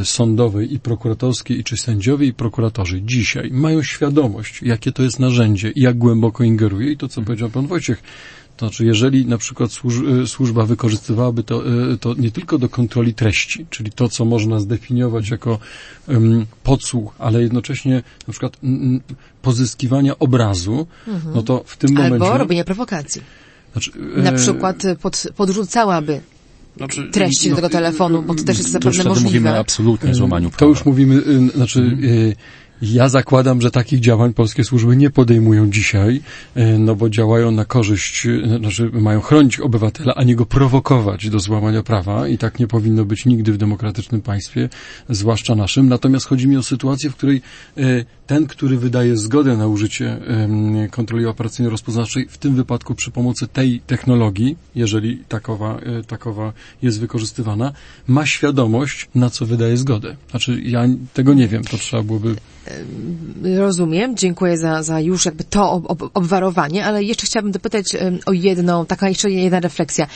y, sądowej i prokuratorskiej, i czy sędziowie i prokuratorzy dzisiaj mają świadomość, jakie to jest narzędzie i jak głęboko ingeruje i to, co mhm. powiedział pan Wojciech, to znaczy, jeżeli na przykład y, służba wykorzystywałaby to, y, to nie tylko do kontroli treści, czyli to, co można zdefiniować jako um, podsłuch, ale jednocześnie na przykład pozyskiwania obrazu, mhm. no to w tym Albo momencie... Albo robienia prowokacji. Znaczy, na e... przykład pod, podrzucałaby znaczy, treści no, do tego telefonu, bo to też jest zapewne możliwe. mówimy absolutnie o złamaniu prawa. To już mówimy, y, znaczy, mhm. Ja zakładam, że takich działań polskie służby nie podejmują dzisiaj, e, no bo działają na korzyść, e, znaczy mają chronić obywatela, a nie go prowokować do złamania prawa i tak nie powinno być nigdy w demokratycznym państwie, zwłaszcza naszym. Natomiast chodzi mi o sytuację, w której e, ten, który wydaje zgodę na użycie kontroli operacyjno-rozpoznawczej, w tym wypadku przy pomocy tej technologii, jeżeli takowa, takowa jest wykorzystywana, ma świadomość, na co wydaje zgodę. Znaczy, ja tego nie wiem, to trzeba byłoby Rozumiem, dziękuję za, za już jakby to ob, ob, obwarowanie, ale jeszcze chciałabym dopytać o jedną, taka jeszcze jedna refleksja.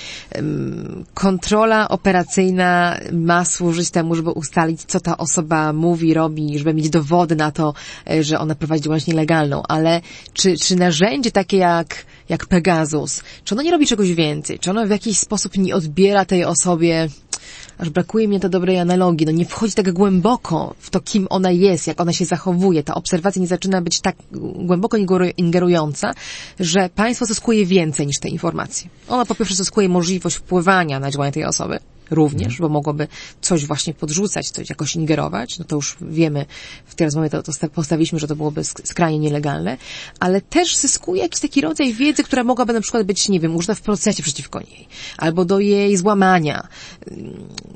Kontrola operacyjna ma służyć temu, żeby ustalić, co ta osoba mówi, robi, żeby mieć dowody na to, e, że ona prowadzi działalność nielegalną, ale czy, czy narzędzie takie jak, jak Pegasus, czy ono nie robi czegoś więcej? Czy ono w jakiś sposób nie odbiera tej osobie aż brakuje mi to dobrej analogii, no nie wchodzi tak głęboko w to, kim ona jest, jak ona się zachowuje. Ta obserwacja nie zaczyna być tak głęboko ingerująca, że państwo zyskuje więcej niż te informacje. Ona po pierwsze zyskuje możliwość wpływania na działania tej osoby, również, mhm. bo mogłoby coś właśnie podrzucać, coś jakoś ingerować, no to już wiemy, w tej rozmowie to, to postawiliśmy, że to byłoby skrajnie nielegalne, ale też zyskuje jakiś taki rodzaj wiedzy, która mogłaby na przykład być, nie wiem, użyta w procesie przeciwko niej, albo do jej złamania.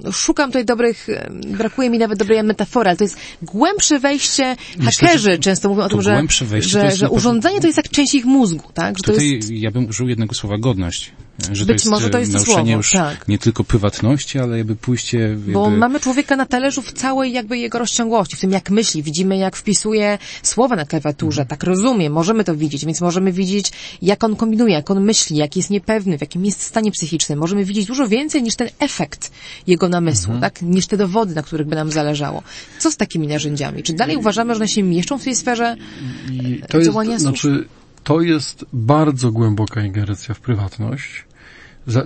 No, szukam tutaj dobrych, brakuje mi nawet dobrej metafory, ale to jest głębsze wejście, Myślę, hakerzy często mówią o tym, że, że, że urządzenie to jest jak część ich mózgu, tak? Że tutaj jest... ja bym użył jednego słowa godność że Być to jest może to jest to słowo, tak. nie tylko prywatności, ale jakby pójście... Jakby... Bo mamy człowieka na talerzu w całej jakby jego rozciągłości, w tym jak myśli. Widzimy jak wpisuje słowa na klawiaturze, mhm. tak rozumie, możemy to widzieć, więc możemy widzieć jak on kombinuje, jak on myśli, jak jest niepewny, w jakim jest stanie psychicznym. Możemy widzieć dużo więcej niż ten efekt jego namysłu, mhm. tak? Niż te dowody, na których by nam zależało. Co z takimi narzędziami? Czy dalej uważamy, że one się mieszczą w tej sferze I to działania jest, Znaczy, to jest bardzo głęboka ingerencja w prywatność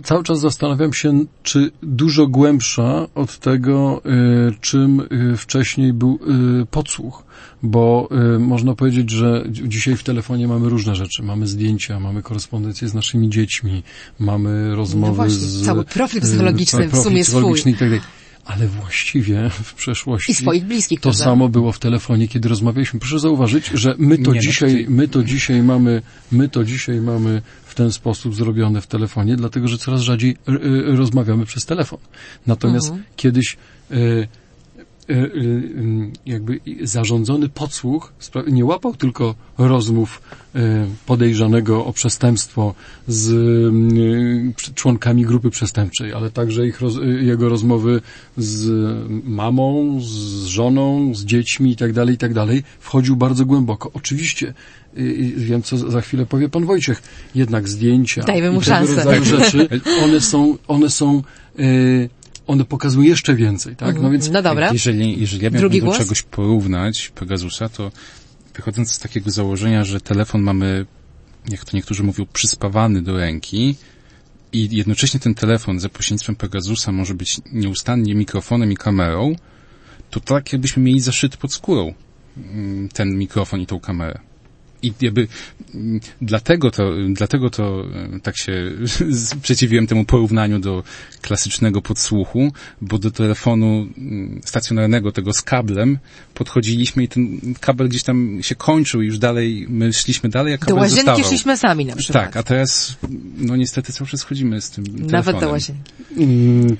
cały czas zastanawiam się, czy dużo głębsza od tego, y, czym y, wcześniej był y, podsłuch, bo y, można powiedzieć, że dzisiaj w telefonie mamy różne rzeczy. Mamy zdjęcia, mamy korespondencję z naszymi dziećmi, mamy rozmowy no właśnie, z... Cały profil psychologiczny w sumie swój. I tak dalej ale właściwie w przeszłości I swoich bliskich, to prawda? samo było w telefonie, kiedy rozmawialiśmy. Proszę zauważyć, że my to nie, no, dzisiaj, my to dzisiaj mamy, my to dzisiaj mamy w ten sposób zrobione w telefonie, dlatego że coraz rzadziej rozmawiamy przez telefon. Natomiast mhm. kiedyś y, y, y, jakby zarządzony podsłuch nie łapał tylko rozmów podejrzanego o przestępstwo z członkami grupy przestępczej, ale także ich jego rozmowy z mamą, z żoną, z dziećmi itd., tak itd. Tak wchodził bardzo głęboko. Oczywiście wiem, co za chwilę powie pan Wojciech, jednak zdjęcia Dajmy mu i tego szansę. rodzaju rzeczy, one są, one są, yy, one pokazują jeszcze więcej, tak? No więc... No dobra. Jeżeli, jeżeli ja miałbym do czegoś porównać Pegasusa, to wychodząc z takiego założenia, że telefon mamy, jak to niektórzy mówią, przyspawany do ręki, i jednocześnie ten telefon za pośrednictwem Pegasusa może być nieustannie mikrofonem i kamerą, to tak jakbyśmy mieli zaszyty pod skórą mm, ten mikrofon i tą kamerę. I jakby mm, dlatego to, dlatego to e, tak się sprzeciwiłem temu porównaniu do klasycznego podsłuchu, bo do telefonu mm, stacjonarnego, tego z kablem, podchodziliśmy i ten kabel gdzieś tam się kończył i już dalej, my szliśmy dalej, a kabel Do łazienki zostawał. szliśmy sami na przykład. Tak, a teraz, no niestety cały czas schodzimy z tym telefonem. Nawet do łazienki. Mm,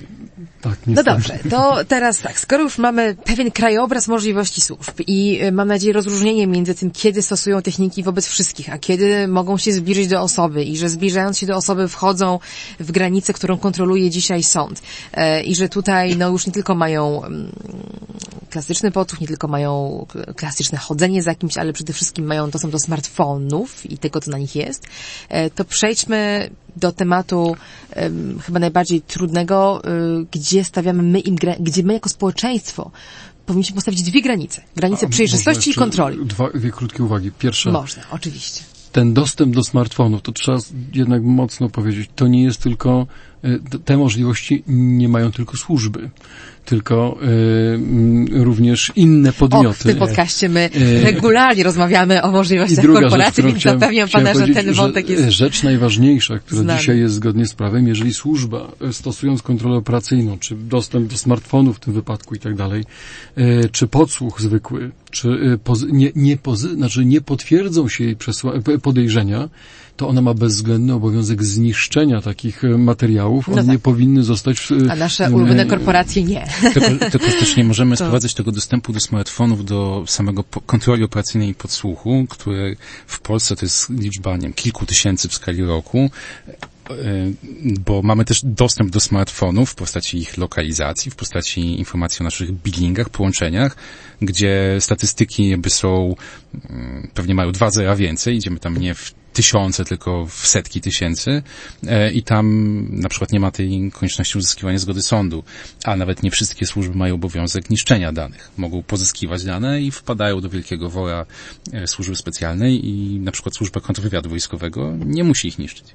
tak, No dobrze, to teraz tak, skoro już mamy pewien krajobraz możliwości służb i y, mam nadzieję rozróżnienie między tym, kiedy stosują techniki wobec wszystkich, a kiedy mogą się zbliżyć do osoby i że zbliżając się do osoby wchodzą w granicę, którą kontroluje dzisiaj sąd E, i że tutaj no już nie tylko mają mm, klasyczny podsłuch, nie tylko mają klasyczne chodzenie za kimś, ale przede wszystkim mają dostęp do smartfonów i tego, co na nich jest, e, to przejdźmy do tematu em, chyba najbardziej trudnego, y, gdzie stawiamy my im, gdzie my jako społeczeństwo powinniśmy postawić dwie granice. Granice przejrzystości i kontroli. Dwa, dwie krótkie uwagi. Pierwsza, Można, oczywiście. ten dostęp do smartfonów, to trzeba jednak mocno powiedzieć, to nie jest tylko, t- te możliwości nie mają tylko służby, tylko e, mm, również inne O, w podmioty. tym podcaście my E, regularnie rozmawiamy o możliwościach korporacji, więc zapewniam pana, że ten wątek jest Rzecz najważniejsza, która znany. dzisiaj jest zgodnie z prawem, jeżeli służba, e, stosując kontrolę operacyjną, czy dostęp do smartfonu w tym wypadku i tak dalej, e, czy podsłuch zwykły, czy poz, nie, nie, pozy, znaczy nie potwierdzą się jej przesła, podejrzenia, to ona ma bezwzględny obowiązek zniszczenia takich e, materiałów. One No tak. nie powinny zostać... w- a nasze e, ulubione korporacje nie. Tylko, tylko też nie możemy To- sprowadzać tego dostępu do smartfonów do samego kontroli operacyjnej i podsłuchu, które w Polsce to jest liczba, nie wiem, kilku tysięcy w skali roku, e, bo mamy też dostęp do smartfonów w postaci ich lokalizacji, w postaci informacji o naszych billingach, połączeniach, gdzie statystyki jakby są, mm, pewnie mają dwa zera więcej, idziemy tam nie w tysiące, tylko w setki tysięcy e, i tam na przykład nie ma tej konieczności uzyskiwania zgody sądu, a nawet nie wszystkie służby mają obowiązek niszczenia danych. Mogą pozyskiwać dane i wpadają do wielkiego wora e, służby specjalnej i na przykład służba kontrwywiadu wojskowego nie musi ich niszczyć.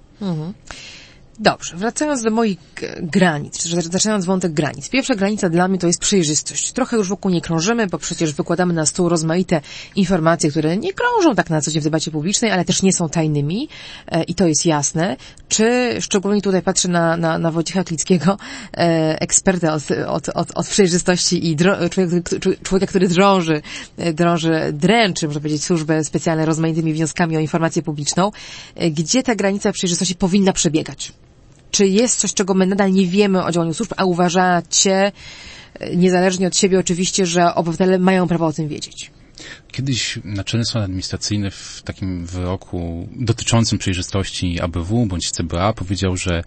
Dobrze, wracając do moich g- granic, czy zaczynając wątek granic. Pierwsza granica dla mnie to jest przejrzystość. Trochę już wokół nie krążymy, bo przecież wykładamy na stół rozmaite informacje, które nie krążą tak na co dzień w debacie publicznej, ale też nie są tajnymi e, i to jest jasne. Czy, szczególnie tutaj patrzę na, na, na Wojciecha Klickiego, e, eksperta od, od, od, od przejrzystości i dro, człowieka, który- który drąży, e, drąży, dręczy, można powiedzieć, służbę specjalną rozmaitymi wnioskami o informację publiczną. E, Gdzie ta granica przejrzystości powinna przebiegać? Czy jest coś, czego my nadal nie wiemy o działaniu służb, a uważacie, e, niezależnie od siebie oczywiście, że obywatele mają prawo o tym wiedzieć? Kiedyś Naczelny Sąd Administracyjny w takim wyroku dotyczącym przejrzystości ABW bądź CBA powiedział, że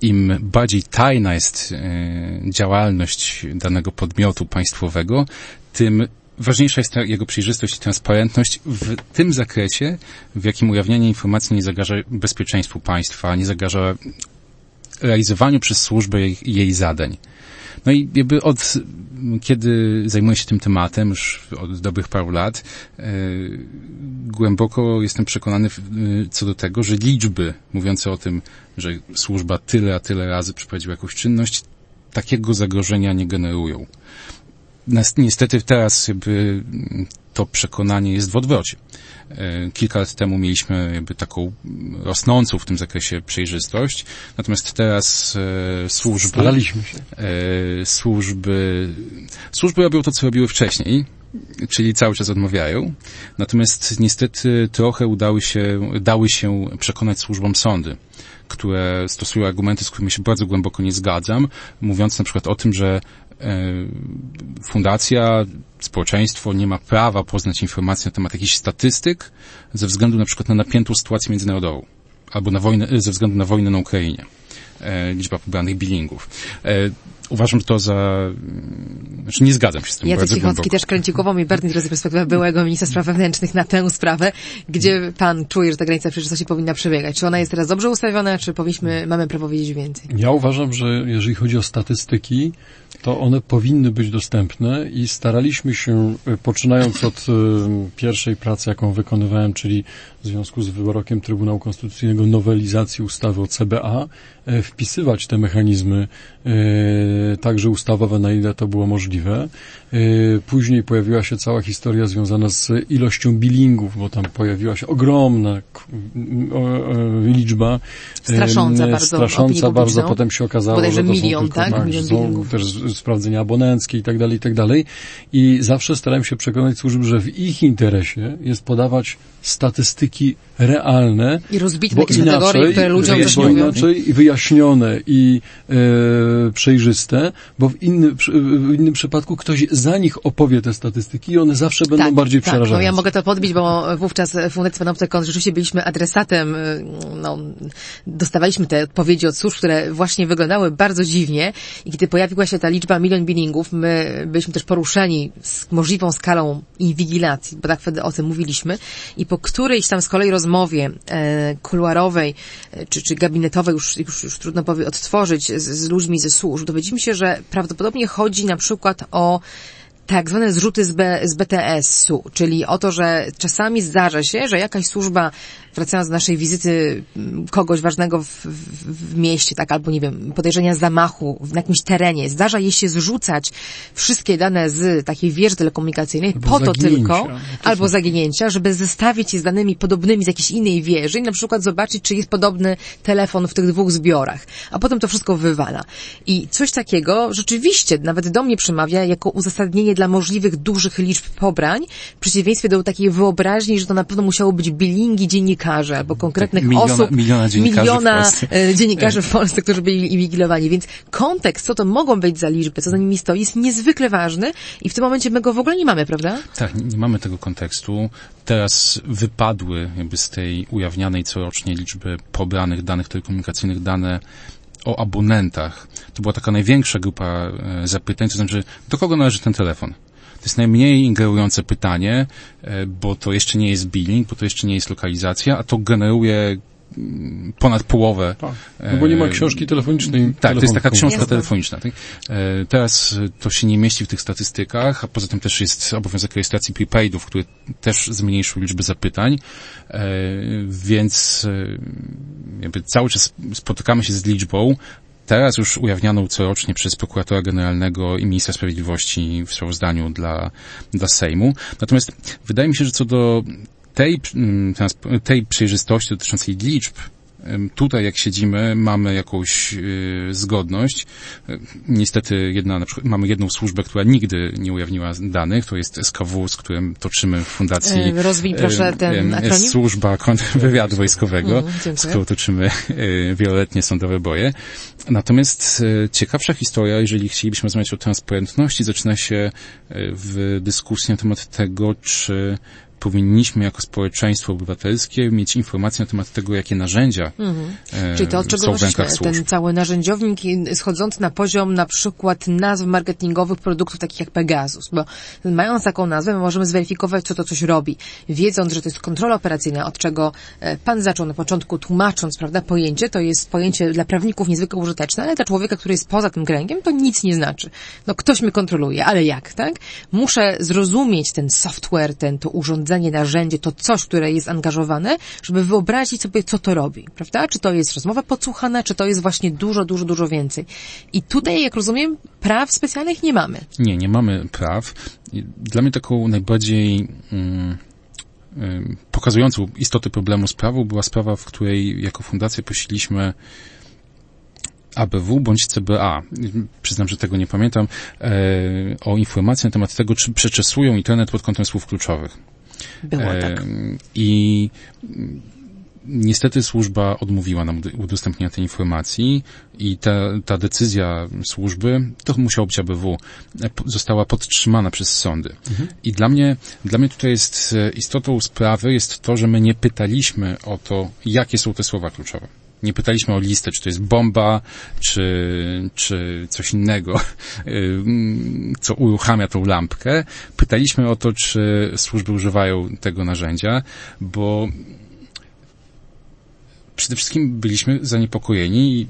im bardziej tajna jest e, działalność danego podmiotu państwowego, tym ważniejsza jest ta jego przejrzystość i transparentność w tym zakresie, w jakim ujawnianie informacji nie zagraża bezpieczeństwu państwa, nie zagraża realizowaniu przez służbę jej, jej zadań. No i jakby od kiedy zajmuję się tym tematem, już od dobrych paru lat, e, głęboko jestem przekonany w- e, co do tego, że liczby mówiące o tym, że służba tyle a tyle razy przeprowadziła jakąś czynność, takiego zagrożenia nie generują. Niestety teraz to przekonanie jest w odwrocie. E, Kilka lat temu mieliśmy jakby taką rosnącą w tym zakresie przejrzystość, natomiast teraz e, służby e, służby, służby robią to, co robiły wcześniej, czyli cały czas odmawiają. Natomiast niestety trochę udały się, dały się przekonać służbom sądy, które stosują argumenty, z którymi się bardzo głęboko nie zgadzam, mówiąc na przykład o tym, że fundacja, społeczeństwo nie ma prawa poznać informacji na temat jakichś statystyk ze względu na przykład na napiętą sytuację międzynarodową albo na wojnę, ze względu na wojnę na Ukrainie. E, liczba pobranych billingów. E, uważam to za... mm, Znaczy nie zgadzam się z tym Jacek bardzo Cichocki głęboko. też kręci głową i Bernie z perspektywy byłego ministra spraw wewnętrznych na tę sprawę, gdzie pan czuje, że ta granica przejrzystości powinna przebiegać. Czy ona jest teraz dobrze ustawiona, czy powinniśmy, mamy prawo wiedzieć więcej? Ja uważam, że jeżeli chodzi o statystyki, to one powinny być dostępne i staraliśmy się, e, poczynając od e, pierwszej pracy, jaką wykonywałem, czyli w związku z wyrokiem Trybunału Konstytucyjnego nowelizacji ustawy o CBA, wpisywać te mechanizmy także ustawowe, na ile to było możliwe. Później pojawiła się cała historia związana z ilością billingów, bo tam pojawiła się ogromna liczba. Strasząca bardzo. Strasząca bardzo. Potem się okazało, że to milion, są tak? tak, milion są też sprawdzenia abonenckie i tak dalej, i tak dalej. I zawsze starałem się przekonać służb, że w ich interesie jest podawać statystyki realne. I rozbite takie kategorie, które ludziom inaczej wyjaśnione i e, przejrzyste, bo w, inny, w innym przypadku ktoś za nich opowie te statystyki i one zawsze będą tak, bardziej tak. przerażające. No ja mogę to podbić, bo wówczas Fundacja Panoptykon rzeczywiście byliśmy adresatem, no, dostawaliśmy te odpowiedzi od służb, które właśnie wyglądały bardzo dziwnie i kiedy pojawiła się ta liczba milion billingów, my byliśmy też poruszeni z możliwą skalą inwigilacji, bo tak wtedy o tym mówiliśmy i po którejś tam z kolei rozmowie e, kuluarowej e, czy, czy gabinetowej, już, już, już trudno powie, odtworzyć z, z ludźmi ze służb, dowiedzieliśmy się, że prawdopodobnie chodzi na przykład o tak zwane zrzuty z, B, z BTS-u, czyli o to, że czasami zdarza się, że jakaś służba, wracając do naszej wizyty mm, kogoś ważnego w, w, w mieście, tak, albo nie wiem, podejrzenia zamachu na jakimś terenie, zdarza jej się zrzucać wszystkie dane z takiej wieży telekomunikacyjnej albo po to tylko, no albo zaginięcia, żeby zestawić je z danymi podobnymi z jakiejś innej wieży i na przykład zobaczyć, czy jest podobny telefon w tych dwóch zbiorach, a potem to wszystko wywala. I coś takiego rzeczywiście nawet do mnie przemawia jako uzasadnienie dla możliwych dużych liczb pobrań, w przeciwieństwie do takiej wyobraźni, że to na pewno musiało być bilingi dziennikarzy albo konkretnych tak, miliona, osób, miliona dziennikarzy, miliona w, Polsce. E, dziennikarzy w Polsce, którzy byli inwigilowani. Więc kontekst, co to mogą być za liczby, co za nimi stoi, jest niezwykle ważny i w tym momencie my go w ogóle nie mamy, prawda? Tak, nie, nie mamy tego kontekstu. Teraz wypadły jakby z tej ujawnianej corocznie liczby pobranych danych telekomunikacyjnych dane o abonentach. To była taka największa grupa e, zapytań, to znaczy, do kogo należy ten telefon? To jest najmniej ingerujące pytanie, e, bo to jeszcze nie jest billing, bo to jeszcze nie jest lokalizacja, a to generuje ponad połowę. Tak. No bo nie ma książki telefonicznej. Tak, to jest taka książka telefoniczna. Tak? E, Teraz to się nie mieści w tych statystykach, a poza tym też jest obowiązek rejestracji prepaidów, który też zmniejszył liczbę zapytań, E, więc e, jakby cały czas spotykamy się z liczbą, teraz już ujawnianą corocznie przez prokuratora generalnego i ministra sprawiedliwości w sprawozdaniu dla, dla Sejmu. Natomiast wydaje mi się, że co do tej, mm, tej przejrzystości dotyczącej liczb, Tutaj, jak siedzimy, mamy jakąś y, zgodność. Y, Niestety, jedna, na przykład, mamy jedną służbę, która nigdy nie ujawniła danych. To jest SKW, z którym toczymy w fundacji. E, rozwiń proszę ten akronim. Służba kontrwywiadu wojskowego, dziękuję. z którą toczymy y, wieloletnie sądowe boje. Natomiast ciekawsza historia, jeżeli chcielibyśmy rozmawiać o transparentności, zaczyna się w dyskusji na temat tego, czy powinniśmy jako społeczeństwo obywatelskie mieć informacje na temat tego, jakie narzędzia e, Czyli to od czego są w wyszliśmy? rękach służb. Ten cały narzędziownik schodzący na poziom na przykład nazw marketingowych produktów takich jak Pegasus, bo mając taką nazwę, my możemy zweryfikować, co to coś robi. Wiedząc, że to jest kontrola operacyjna, od czego e, pan zaczął na początku tłumacząc, prawda, pojęcie, to jest pojęcie dla prawników niezwykle użyteczne, ale dla człowieka, który jest poza tym kręgiem, to nic nie znaczy. No ktoś mnie kontroluje, ale jak, tak? Muszę zrozumieć ten software, ten, to urządzenie, narzędzie, to coś, które jest angażowane, żeby wyobrazić sobie, co to robi, prawda? Czy to jest rozmowa podsłuchana, czy to jest właśnie dużo, dużo, dużo więcej. I tutaj, jak rozumiem, praw specjalnych nie mamy. Nie, nie mamy praw. Dla mnie taką najbardziej mm, pokazującą istotę problemu sprawą była sprawa, w której jako fundacja prosiliśmy ABW bądź CBA, przyznam, że tego nie pamiętam, e, o informacje na temat tego, czy przeczesują internet pod kątem słów kluczowych. Było tak. I niestety służba odmówiła nam ud- udostępnienia tej informacji i ta, ta decyzja służby, to musiało być ABW, e, została podtrzymana przez sądy. I dla mnie, dla mnie tutaj jest e, istotą sprawy jest to, że my nie pytaliśmy o to, jakie są te słowa kluczowe. Nie pytaliśmy o listę, czy to jest bomba, czy, czy coś innego, ym, co uruchamia tą lampkę. Pytaliśmy o to, czy służby używają tego narzędzia, bo przede wszystkim byliśmy zaniepokojeni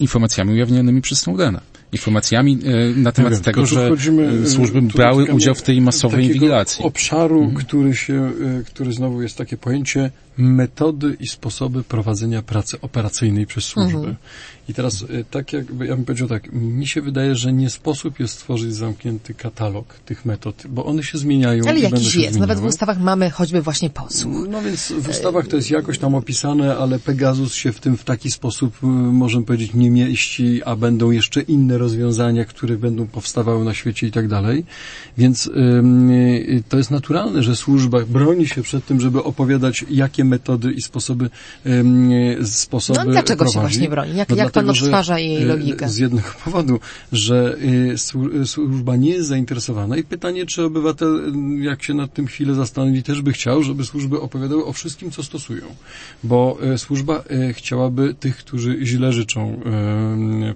informacjami ujawnionymi przez Snowdena. informacjami e, na temat wiem, tego, że wchodzimy, e, służby brały udział w tej masowej inwigilacji. obszaru, Mhm. który się, który znowu jest takie pojęcie metody i sposoby prowadzenia pracy operacyjnej przez służby. Mhm. I teraz, e, tak jak, ja bym powiedział tak, mi się wydaje, że nie sposób jest stworzyć zamknięty katalog tych metod, bo one się zmieniają. Ale jakiś się jest. Nawet w zmieniały. ustawach mamy choćby właśnie podsłuch. No więc w ustawach to jest jakoś tam opisane, ale Pegasus się w tym w taki sposób, y, możemy powiedzieć, nie mieści, a będą jeszcze inne rozwiązania, które będą powstawały na świecie i tak dalej. Więc ym, y, to jest naturalne, że służba broni się przed tym, żeby opowiadać, jakie metody i sposoby, ym, y, sposoby No, dlaczego się prowadzi. właśnie broni? Jak- No jak dlatego, że, odtwarza jej y, logikę? Z jednego powodu, że słu- y, służba nie jest zainteresowana i pytanie, czy obywatel, jak się nad tym chwilę zastanowi, też by chciał, żeby służby opowiadały o wszystkim, co stosują. Bo służba chciałaby tych, którzy źle życzą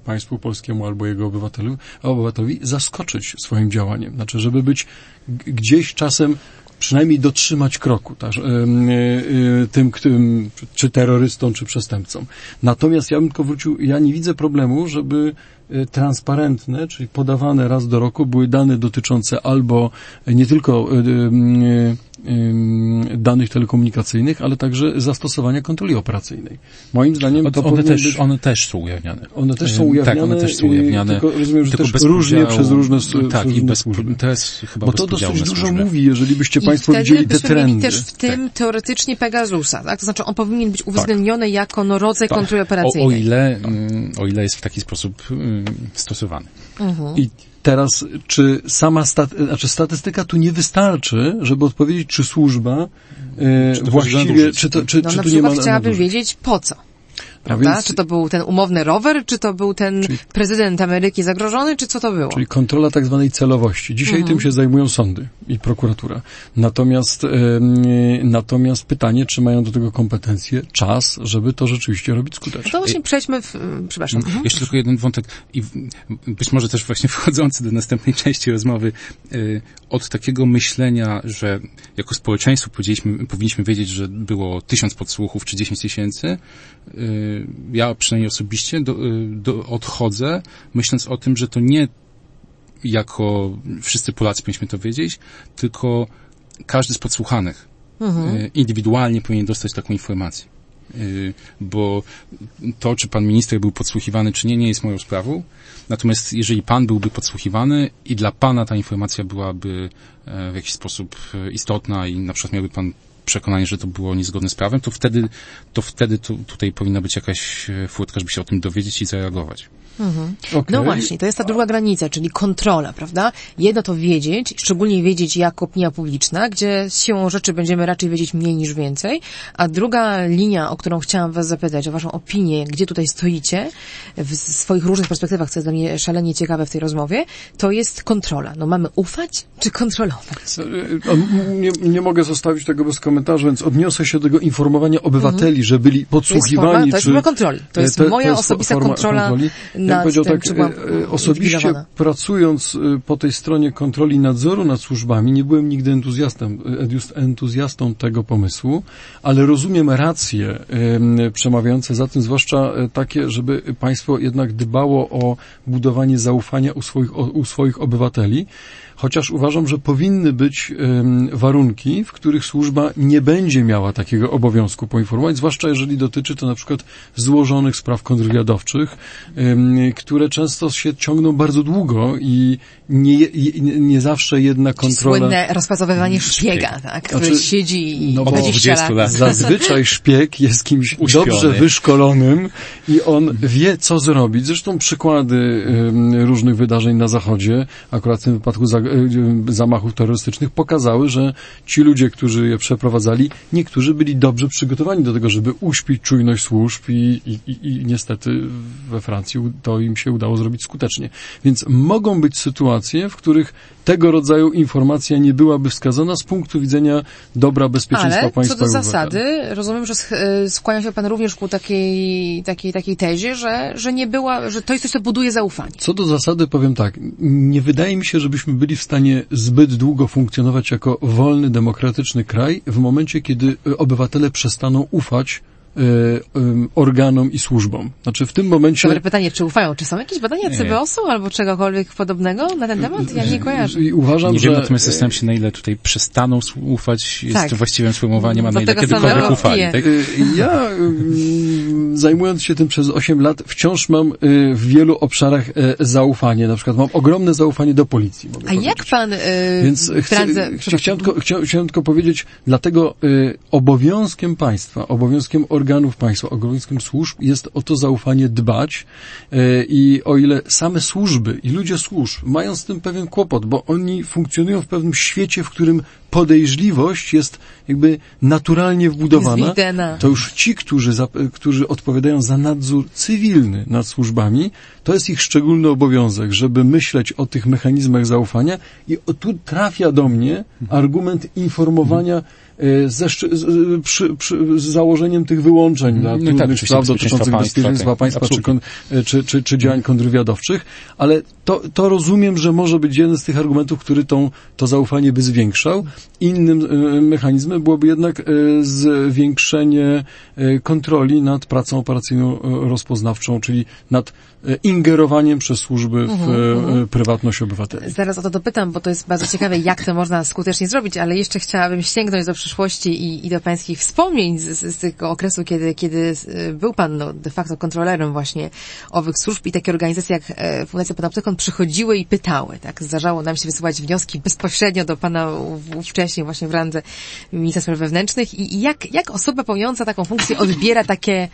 państwu polskiemu albo jego obywatelu, obywatelowi, zaskoczyć swoim działaniem. Znaczy, żeby być gdzieś czasem przynajmniej dotrzymać kroku tak, y, y, tym, którym, czy terrorystom, czy przestępcom. Natomiast ja bym tylko wrócił, ja nie widzę problemu, żeby y, transparentne, czyli podawane raz do roku były dane dotyczące albo nie tylko danych telekomunikacyjnych, ale także zastosowania kontroli operacyjnej. Moim zdaniem to one, też, być... one też są ujawniane. One też są ujawniane. Tak, one też są i- ujawniane. Tylko rozumiem, że tylko też bez różnie podziału- przez różne Tak, przez i bez, służby. teraz chyba Bo to dosyć dużo mówi, jeżeli byście I Państwo widzieli te trendy. też w tym teoretycznie Pegasusa, tak? To znaczy on powinien być uwzględniony jako no, rodzaj Tak. kontroli O, operacyjnej. o, ile, mm, o ile jest w taki sposób mm, stosowany. I teraz, czy sama stat- znaczy statystyka tu nie wystarczy, żeby odpowiedzieć, czy służba e, Czy to właściwie, czy to, czy, No czy tu nie ma chciałabym wiedzieć po co. Prawda? więc- Czy to był ten umowny rower, czy to był ten prezydent Ameryki zagrożony, czy co to było? Czyli kontrola tak zwanej celowości. Dzisiaj tym się zajmują sądy i prokuratura. Natomiast, em, natomiast pytanie, czy mają do tego kompetencje, czas, żeby to rzeczywiście robić No skutecznie. to właśnie przejdźmy w... Przepraszam. Mhm. Jeszcze tylko jeden wątek i być może też właśnie wchodzący do następnej części rozmowy y, od takiego myślenia, że jako społeczeństwo powiedzieliśmy, powinniśmy wiedzieć, że było tysiąc podsłuchów czy dziesięć tysięcy. y, Ja przynajmniej osobiście do, y, do, odchodzę myśląc o tym, że to nie jako wszyscy Polacy powinniśmy to wiedzieć, tylko każdy z podsłuchanych y, indywidualnie powinien dostać taką informację. Y, Bo to, czy pan minister był podsłuchiwany, czy nie, nie jest moją sprawą. Natomiast jeżeli pan byłby podsłuchiwany i dla pana ta informacja byłaby e, w jakiś sposób e, istotna i na przykład miałby pan przekonanie, że to było niezgodne z prawem, to wtedy, to wtedy tu, tutaj powinna być jakaś e, furtka, żeby się o tym dowiedzieć i zareagować. Okej. No właśnie, to jest ta druga granica, czyli kontrola, prawda? Jedno to wiedzieć, szczególnie wiedzieć jako opinia publiczna, gdzie z siłą rzeczy będziemy raczej wiedzieć mniej niż więcej, a druga linia, o którą chciałam was zapytać, o waszą opinię, gdzie tutaj stoicie w swoich różnych perspektywach, co jest dla mnie szalenie ciekawe w tej rozmowie, to jest kontrola. No mamy ufać czy kontrolować? E, e, Nie, nie mogę zostawić tego bez komentarza, więc odniosę się do tego informowania obywateli, że byli Mhm. To jest podsłuchiwani. forma, to jest czy... forma kontroli. To jest Te- moja jest osobista forma kontrola kontroli. Nad powiedział tym, tak, czy byłam e, e, osobiście pracując e, po tej stronie kontroli nadzoru nad służbami, nie byłem nigdy entuzjastą, entuzjastą tego pomysłu, ale rozumiem racje em, przemawiające za tym, zwłaszcza takie, żeby państwo jednak dbało o budowanie zaufania u swoich, u swoich obywateli, chociaż uważam, że powinny być warunki, w których służba nie będzie miała takiego obowiązku poinformować, zwłaszcza jeżeli dotyczy to na przykład złożonych spraw kontrwywiadowczych, które często się ciągną bardzo długo i nie, nie, zawsze jedna kontrola... Słynne rozpracowywanie szpiega, tak? Który Znaczy, siedzi i no bo 20 20 lat. lat. Zazwyczaj szpieg jest kimś Uśpiony. dobrze wyszkolonym i on wie, co zrobić. Zresztą przykłady różnych wydarzeń na Zachodzie, akurat w tym wypadku zamachów terrorystycznych, pokazały, że ci ludzie, którzy je przeprowadzali, niektórzy byli dobrze przygotowani do tego, żeby uśpić czujność służb i, i, i, niestety we Francji to im się udało zrobić skutecznie. Więc mogą być sytuacje, w których tego rodzaju informacja nie byłaby wskazana z punktu widzenia dobra bezpieczeństwa Ale państwa co do zasady, rozumiem, że e, skłania się Pan również ku takiej, takiej, takiej tezie, że, że nie była, że to jest coś, co buduje zaufanie. Co do zasady powiem tak, nie wydaje mi się, żebyśmy byli w stanie zbyt długo funkcjonować jako wolny, demokratyczny kraj w momencie, kiedy obywatele przestaną ufać organom i służbom. Znaczy w tym momencie... Dobre pytanie, czy ufają? Czy są jakieś badania CBOS-u albo czegokolwiek podobnego na ten temat? Ja nie kojarzę. I uważam, nie że... wiem, natomiast zastanawiam się, na ile tutaj przestaną ufać, jest tak. właściwym sformułowaniem, a na ile kiedykolwiek ufali. Tak? Ja zajmując się tym przez 8 lat, wciąż mam w wielu obszarach zaufanie. Na przykład mam ogromne zaufanie do policji. A jak pan yy, Więc chcę, chciałem, tylko, chciałem, tylko powiedzieć, dlatego y, obowiązkiem państwa, obowiązkiem organów państwa, obowiązkiem służb jest o to zaufanie dbać y, i o ile same służby i ludzie służb mają z tym pewien kłopot, bo oni funkcjonują w pewnym świecie, w którym podejrzliwość jest jakby naturalnie wbudowana, to już ci, którzy, za, którzy odpowiadają za nadzór cywilny nad służbami, to jest ich szczególny obowiązek, żeby myśleć o tych mechanizmach zaufania. I tu trafia do mnie argument informowania E, ze, z, przy, przy, z założeniem tych wyłączeń dla no, tak, spraw dotyczących bezpieczeństwa państwa, czy, e, czy, czy, czy działań kontrwywiadowczych, ale to, to rozumiem, że może być jeden z tych argumentów, który tą, to zaufanie by zwiększał. Innym mechanizmem byłoby jednak zwiększenie kontroli nad pracą operacyjną rozpoznawczą, czyli nad ingerowaniem przez służby w uh-huh. prywatność obywateli. Zaraz o to dopytam, bo to jest bardzo ciekawe, jak to można skutecznie zrobić, ale jeszcze chciałabym sięgnąć do przyszłości i, i do pańskich wspomnień z, z, tego okresu, kiedy, kiedy był pan no, de facto kontrolerem właśnie owych służb i takie organizacje jak e, Fundacja Panoptykon przychodziły i pytały, tak? Zdarzało nam się wysyłać wnioski bezpośrednio do pana wcześniej właśnie w randze ministra spraw wewnętrznych i, i jak, jak osoba pełniąca taką funkcję odbiera takie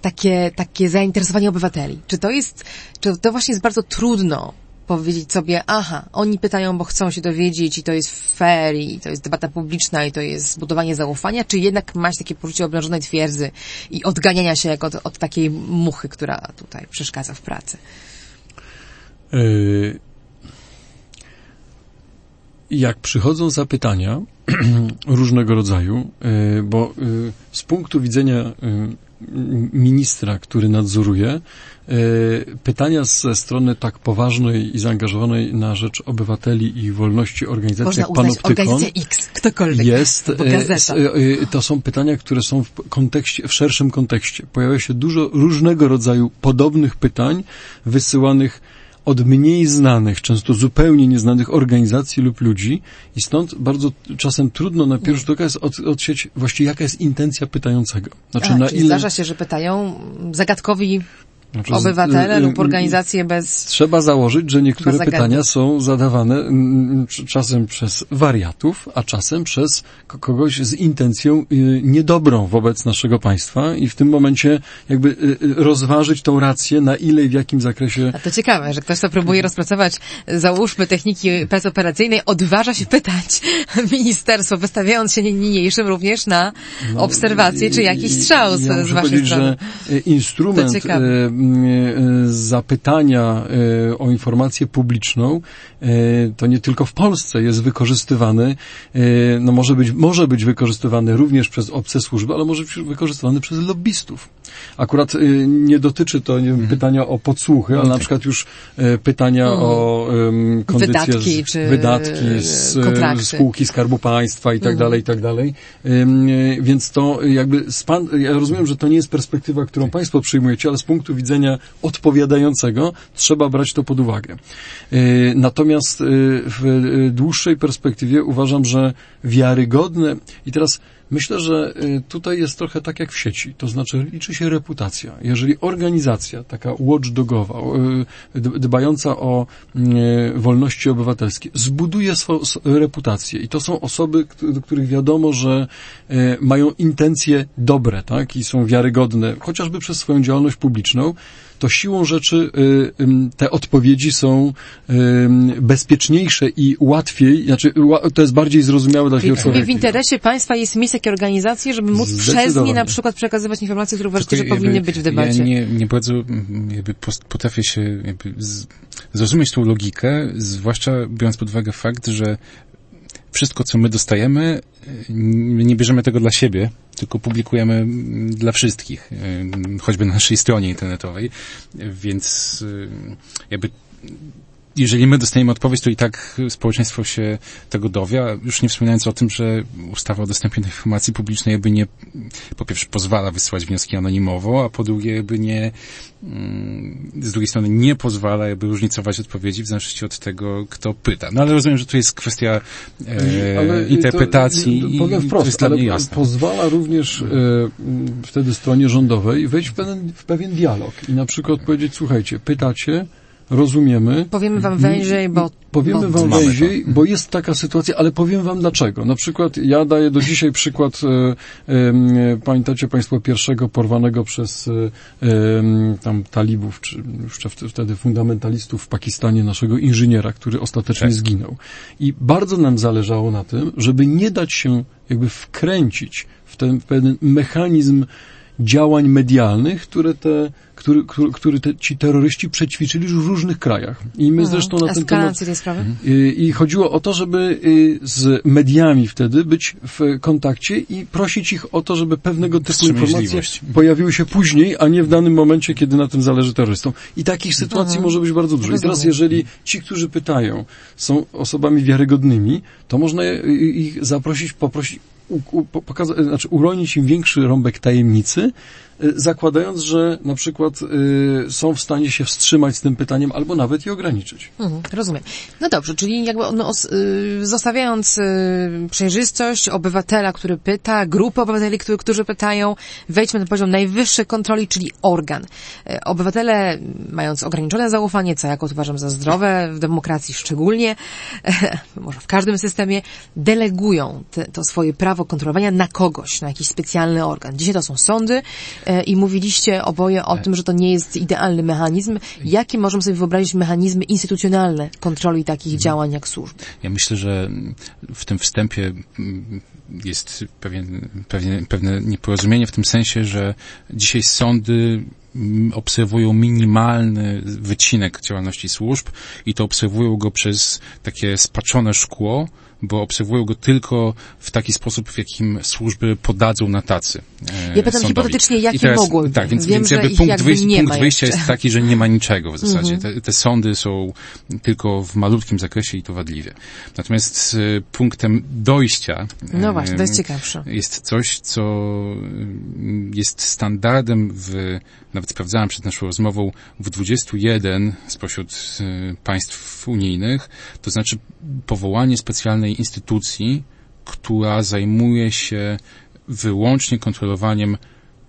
takie, takie zainteresowanie obywateli? Czy to jest, czy to właśnie jest bardzo trudno powiedzieć sobie, aha, oni pytają, bo chcą się dowiedzieć i to jest fair i to jest debata publiczna i to jest zbudowanie zaufania, czy jednak masz takie poczucie oblężonej twierdzy i odganiania się jak od, od takiej muchy, która tutaj przeszkadza w pracy? Yy, jak przychodzą zapytania różnego rodzaju, yy, bo yy, z punktu widzenia ministra, który nadzoruje, e, pytania ze strony tak poważnej i zaangażowanej na rzecz obywateli i wolności organizacji Można jak Panoptykon X, ktokolwiek, jest, e, e, to są pytania, które są w kontekście, w szerszym kontekście. Pojawia się dużo różnego rodzaju podobnych pytań wysyłanych od mniej znanych, często zupełnie nieznanych organizacji lub ludzi i stąd bardzo czasem trudno na pierwszy rzut oka od, odsieć właściwie jaka jest intencja pytającego. Znaczy A, na ile... zdarza się, że pytają zagadkowi znaczy, Obywatele lub organizacje bez... Trzeba założyć, że niektóre pytania są zadawane czasem przez wariatów, a czasem przez kogoś z intencją y, niedobrą wobec naszego państwa i w tym momencie jakby y, y, rozważyć tą rację, na ile i w jakim zakresie... A to ciekawe, że ktoś, kto próbuje rozpracować, załóżmy, techniki pracy operacyjnej, odważa się pytać ministerstwo, wystawiając się niniejszym również na no, obserwację, czy jakiś strzał z, ja z waszej strony. że instrument zapytania e, o informację publiczną, to nie tylko w Polsce jest wykorzystywany, no może być, może być wykorzystywany również przez obce służby, ale może być wykorzystywany przez lobbystów. Akurat nie dotyczy to nie mhm. pytania o podsłuchy, ale na przykład już pytania mhm. o um, kondycję, wydatki, z, czy wydatki z spółki Skarbu Państwa i tak mhm. dalej, i tak dalej. Więc to jakby, span, ja rozumiem, że to nie jest perspektywa, którą Państwo przyjmujecie, ale z punktu widzenia odpowiadającego, trzeba brać to pod uwagę. Y, natomiast y, w y, dłuższej perspektywie uważam, że wiarygodne i teraz Myślę, że tutaj jest trochę tak jak w sieci, to znaczy liczy się reputacja. Jeżeli organizacja taka watchdogowa, dbająca o wolności obywatelskie, zbuduje swoją reputację. I to są osoby, do których wiadomo, że mają intencje dobre, tak, i są wiarygodne, chociażby przez swoją działalność publiczną, to siłą rzeczy y, te odpowiedzi są bezpieczniejsze i łatwiej, znaczy to jest bardziej zrozumiałe dla wielu człowieka. w interesie państwa jest mieć takie organizacje, żeby móc przez nie na przykład przekazywać informacje, które uważacie, że powinny być w debacie. Ja nie, nie bardzo jakby potrafię się jakby zrozumieć tą logikę, zwłaszcza biorąc pod uwagę fakt, że wszystko, co my dostajemy, nie bierzemy tego dla siebie, tylko publikujemy dla wszystkich, choćby na naszej stronie internetowej, więc jakby jeżeli my dostaniemy odpowiedź, to i tak społeczeństwo się tego dowie, już nie wspominając o tym, że ustawa o dostępie do informacji publicznej jakby nie, po pierwsze pozwala wysyłać wnioski anonimowo, a po drugie jakby nie, mm, z drugiej strony nie pozwala jakby różnicować odpowiedzi w zależności od tego, kto pyta. No ale rozumiem, że tu jest kwestia e, interpretacji to, powiem wprost, to jest dla mnie jasne. pozwala również e, wtedy stronie rządowej wejść w pewien, w pewien dialog i na przykład powiedzieć, słuchajcie, pytacie, rozumiemy. Powiemy wam węziej, bo... Powiemy bo... wam węziej, bo jest taka sytuacja, ale powiem wam dlaczego. Na przykład ja daję do dzisiaj przykład, e, e, pamiętacie państwo pierwszego porwanego przez e, tam talibów, czy jeszcze wtedy fundamentalistów w Pakistanie, naszego inżyniera, który ostatecznie tak. zginął. I bardzo nam zależało na tym, żeby nie dać się jakby wkręcić w ten pewien mechanizm działań medialnych, które te, który, który, który te, ci terroryści przećwiczyli już w różnych krajach. I my mhm. zresztą na ten temat... tej sprawy? I, I chodziło o to, żeby y, z mediami wtedy być w kontakcie i prosić ich o to, żeby pewnego typu informacje pojawiły się później, a nie w danym momencie, kiedy na tym zależy terrorystom. I takich sytuacji mhm. może być bardzo dużo. I teraz, jeżeli ci, którzy pytają, są osobami wiarygodnymi, to można ich zaprosić, poprosić u, u, pokaza- znaczy uronić im większy rąbek tajemnicy, Y, zakładając, że na przykład y, są w stanie się wstrzymać z tym pytaniem albo nawet je ograniczyć. Mhm, rozumiem. No dobrze, czyli jakby no, y, zostawiając y, przejrzystość obywatela, który pyta, grupy obywateli, który, którzy pytają, wejdźmy na poziom najwyższej kontroli, czyli organ. Y, obywatele, mając ograniczone zaufanie, co jak uważam za zdrowe, w demokracji szczególnie, może w każdym systemie, delegują te, to swoje prawo kontrolowania na kogoś, na jakiś specjalny organ. Dzisiaj to są sądy, i mówiliście oboje o tym, że to nie jest idealny mechanizm. Jakie możemy sobie wyobrazić mechanizmy instytucjonalne kontroli takich mhm. działań jak służb? Ja myślę, że w tym wstępie jest pewien, pewien, pewne nieporozumienie w tym sensie, że dzisiaj sądy obserwują minimalny wycinek działalności służb i to obserwują go przez takie spaczone szkło, bo obserwują go tylko w taki sposób, w jakim służby podadzą na tacy. E, ja pytam sądowi. hipotetycznie, jakie teraz, mogły. Tak, więc, Wiem, więc jakby punkt, jakby wyjścia, punkt wyjścia jest taki, że nie ma niczego w zasadzie. Mhm. Te, te, sądy są tylko w malutkim zakresie i to wadliwie. Natomiast e, punktem dojścia no właśnie, to jest ciekawsze. Jest coś, co jest standardem w nawet sprawdzałem przed naszą rozmową, w 21 spośród y, państw unijnych, to znaczy powołanie specjalnej instytucji, która zajmuje się wyłącznie kontrolowaniem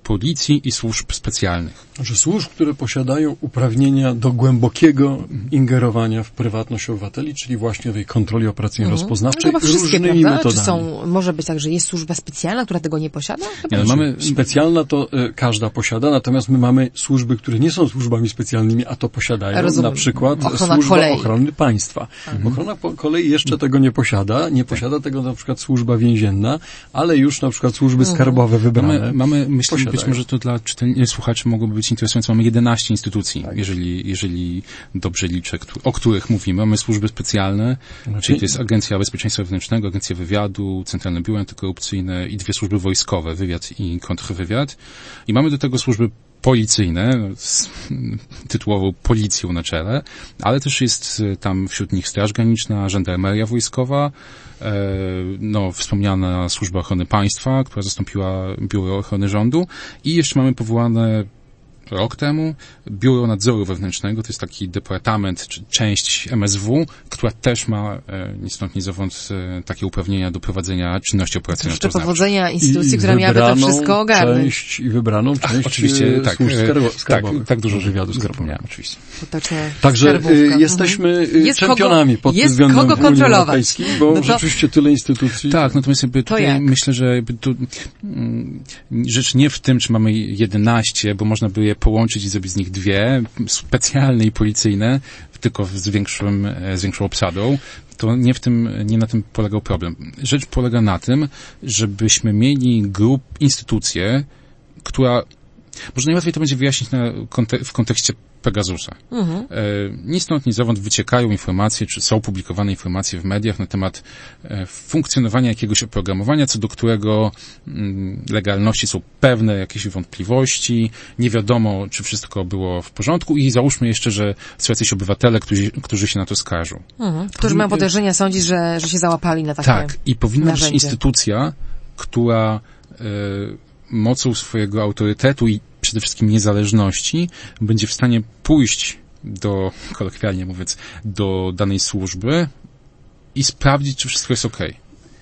policji i służb specjalnych. Że służb, które posiadają uprawnienia do głębokiego ingerowania w prywatność obywateli, czyli właśnie tej kontroli operacyjnej mhm. rozpoznawczej no różnymi prawda? metodami. Czy są, może być tak, że jest służba specjalna, która tego nie posiada? Nie, no mamy... Specjalna to y, każda posiada, natomiast my mamy służby, które nie są służbami specjalnymi, a to posiadają, Rozumiem. na przykład Ochrona służba kolei. ochrony państwa. Mhm. Ochrona kolei jeszcze tego nie posiada, nie posiada tego na przykład służba więzienna, ale już na przykład służby mhm. skarbowe wybrane. Mamy, mamy myślę, być może to dla czytelni- słuchaczy mogłoby być interesujące. Mamy 11 instytucji, tak. jeżeli, jeżeli dobrze liczę, o których mówimy. Mamy służby specjalne, znaczy... czyli to jest Agencja Bezpieczeństwa Wewnętrznego, Agencja Wywiadu, Centralne Biuro Antykorupcyjne i dwie służby wojskowe, wywiad i kontrwywiad. I mamy do tego służby policyjne, z tytułową policją na czele, ale też jest e, tam wśród nich Straż Graniczna, Żandarmeria Wojskowa, e, no, wspomniana Służba Ochrony Państwa, która zastąpiła Biuro Ochrony Rządu. I jeszcze mamy powołane rok temu Biuro Nadzoru Wewnętrznego, to jest taki departament, czy część MSW, która też ma e, ni stąd, ni zowąd e, takie uprawnienia do prowadzenia czynności operacyjnych. To powodzenia instytucji, I która miałaby to wszystko ogarnąć. Część, I wybraną część Ach, oczywiście, tak, służb tak, tak dużo wywiadu skarbowego, oczywiście. Także y, jesteśmy y, jest czempionami kogo, pod tym względem kogo kontrolować. bo no to... rzeczywiście tyle instytucji. Tak, natomiast jakby tutaj myślę, że jakby tu, mm, rzecz nie w tym, czy mamy 11, bo można by je połączyć i zrobić z nich dwie, specjalne i policyjne, tylko z, większym, e, z większą obsadą, to nie w tym, nie na tym polegał problem. Rzecz polega na tym, żebyśmy mieli grup, instytucję, która może najłatwiej to będzie wyjaśnić na, w kontekście Pegasusa. Mhm. E, ni stąd, ni zowąd wyciekają informacje, czy są publikowane informacje w mediach na temat e, funkcjonowania jakiegoś oprogramowania, co do którego mm, legalności są pewne jakieś wątpliwości, nie wiadomo, czy wszystko było w porządku i załóżmy jeszcze, że są jacyś obywatele, którzy, którzy się na to skarżą. Mhm. Którzy mają podejrzenia sądzić, że, że się załapali na takie Tak, i powinna narzędzie. być instytucja, która e, mocą swojego autorytetu i przede wszystkim niezależności będzie w stanie pójść do, kolokwialnie mówiąc, do danej służby i sprawdzić, czy wszystko jest ok.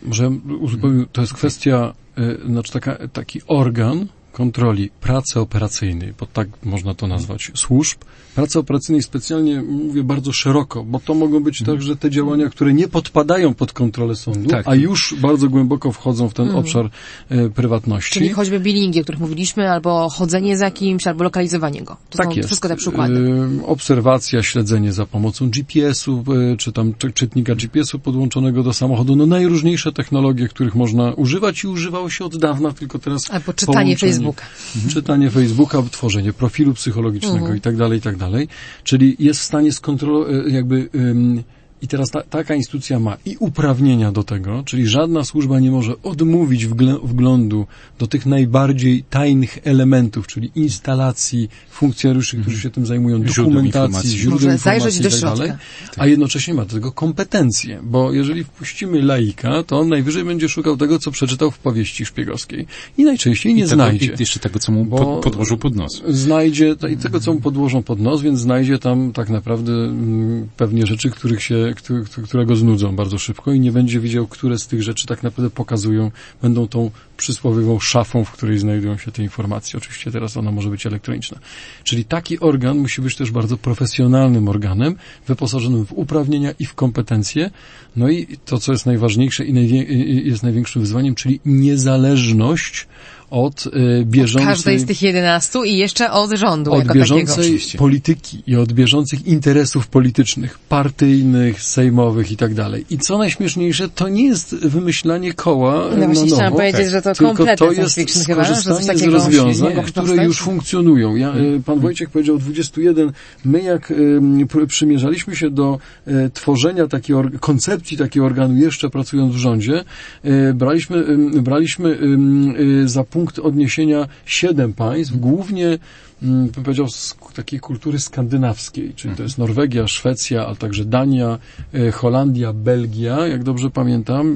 Może uzupełnię, to jest kwestia, y, znaczy taka, taki organ kontroli pracy operacyjnej, bo tak można to nazwać, służb, pracy operacyjnej specjalnie mówię bardzo szeroko, bo to mogą być Mhm. także te działania, które nie podpadają pod kontrolę sądu, Tak. a już bardzo głęboko wchodzą w ten Mhm. obszar e, prywatności. Czyli choćby billingi, o których mówiliśmy, albo chodzenie za kimś, albo lokalizowanie go. To Tak są jest. wszystko te przykłady. Y, Obserwacja, śledzenie za pomocą GPS-u, y, czy tam czy, czytnika GPS-u podłączonego do samochodu. No najróżniejsze technologie, których można używać i używało się od dawna, tylko teraz Albo czytanie połączenie- Facebooka. Czytanie Facebooka, tworzenie profilu psychologicznego Mhm. i tak dalej, i tak dalej. Czyli jest w stanie skontrolować, jakby, ym, i teraz ta, taka instytucja ma i uprawnienia do tego, czyli żadna służba nie może odmówić wglądu do tych najbardziej tajnych elementów, czyli instalacji, funkcjonariuszy, którzy się tym zajmują, Źródeł dokumentacji, informacji. źródeł Może informacji zajrzeć i do tak dalej, środka. a jednocześnie ma do tego kompetencje, bo jeżeli wpuścimy laika, to on najwyżej będzie szukał tego, co przeczytał w powieści szpiegowskiej i najczęściej nie I tego, znajdzie I jeszcze tego, co mu Bo- pod, podłożył pod nos. znajdzie to- i tego, co mu podłożą pod nos, więc znajdzie tam tak naprawdę mm, pewnie rzeczy, których się, któ- któ- które go znudzą bardzo szybko i nie będzie wiedział, które z tych rzeczy tak naprawdę pokazują, będą tą przysłowiową szafą, w której znajdują się te informacje. Oczywiście teraz ona może być elektroniczna. Czyli taki organ musi być też bardzo profesjonalnym organem, wyposażonym w uprawnienia i w kompetencje. No i to, co jest najważniejsze i- jest największym wyzwaniem, czyli niezależność od y, bieżącej... Każdej z tych 11 i jeszcze od rządu od jako bieżącej polityki i od bieżących interesów politycznych, partyjnych, sejmowych i tak dalej. I co najśmieszniejsze, to nie jest wymyślanie koła No na właśnie nowo, chciałam powiedzieć, że to kompletnie to jest fiction chyba, skorzystanie z takiego rozwiązań, które już funkcjonują. Ja, e, pan Wojciech powiedział 21. My jak pr- przymierzaliśmy się do tworzenia takiej or- koncepcji takiego organu, jeszcze pracując w rządzie, braliśmy, braliśmy za punkt odniesienia siedem państw, głównie mm, bym powiedział, z takiej kultury skandynawskiej, czyli to jest Norwegia, Szwecja, a także Dania, e, Holandia, Belgia, jak dobrze pamiętam.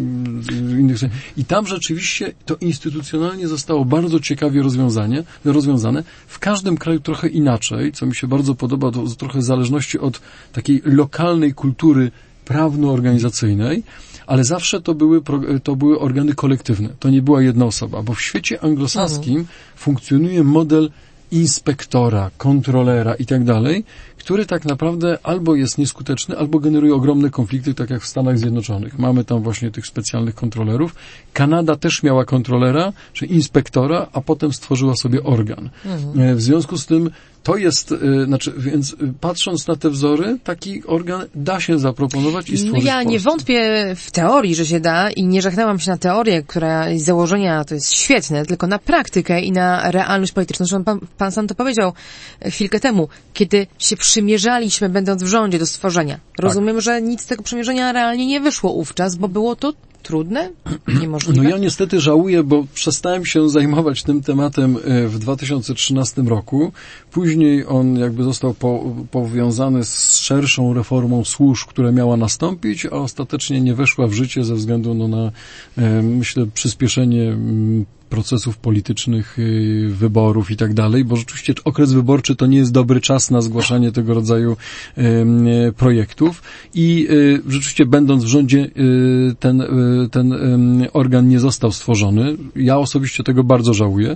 mm, I tam rzeczywiście to instytucjonalnie zostało bardzo ciekawie rozwiązanie, rozwiązane. W każdym kraju trochę inaczej, co mi się bardzo podoba, to trochę w zależności od takiej lokalnej kultury prawno-organizacyjnej, ale zawsze to były, to były organy kolektywne. To nie była jedna osoba, bo w świecie anglosaskim funkcjonuje model inspektora, kontrolera i tak dalej, który tak naprawdę albo jest nieskuteczny, albo generuje ogromne konflikty, tak jak w Stanach Zjednoczonych. Mamy tam właśnie tych specjalnych kontrolerów. Kanada też miała kontrolera, czy inspektora, a potem stworzyła sobie organ. E, W związku z tym to jest, e, znaczy, więc e, patrząc na te wzory, taki organ da się zaproponować i No stworzyć ja nie wątpię w teorii, że się da i nie żegnałam się na teorię, która z założenia to jest świetne, tylko na praktykę i na realność polityczną. Zresztą pan, pan sam to powiedział chwilkę temu, kiedy się przymierzaliśmy, będąc w rządzie do stworzenia. Rozumiem, że nic z tego przymierzenia realnie nie wyszło wówczas, bo było to trudne, niemożliwe. No ja niestety żałuję, bo przestałem się zajmować tym tematem e, w 2013 roku. Później on jakby został po, powiązany z szerszą reformą służb, która miała nastąpić, a ostatecznie nie weszła w życie ze względu no, na, e, myślę, przyspieszenie mm, procesów politycznych, y, wyborów i tak dalej, bo rzeczywiście okres wyborczy to nie jest dobry czas na zgłaszanie tego rodzaju e, projektów i y, rzeczywiście będąc w rządzie y, ten, ten organ nie został stworzony. Ja osobiście tego bardzo żałuję.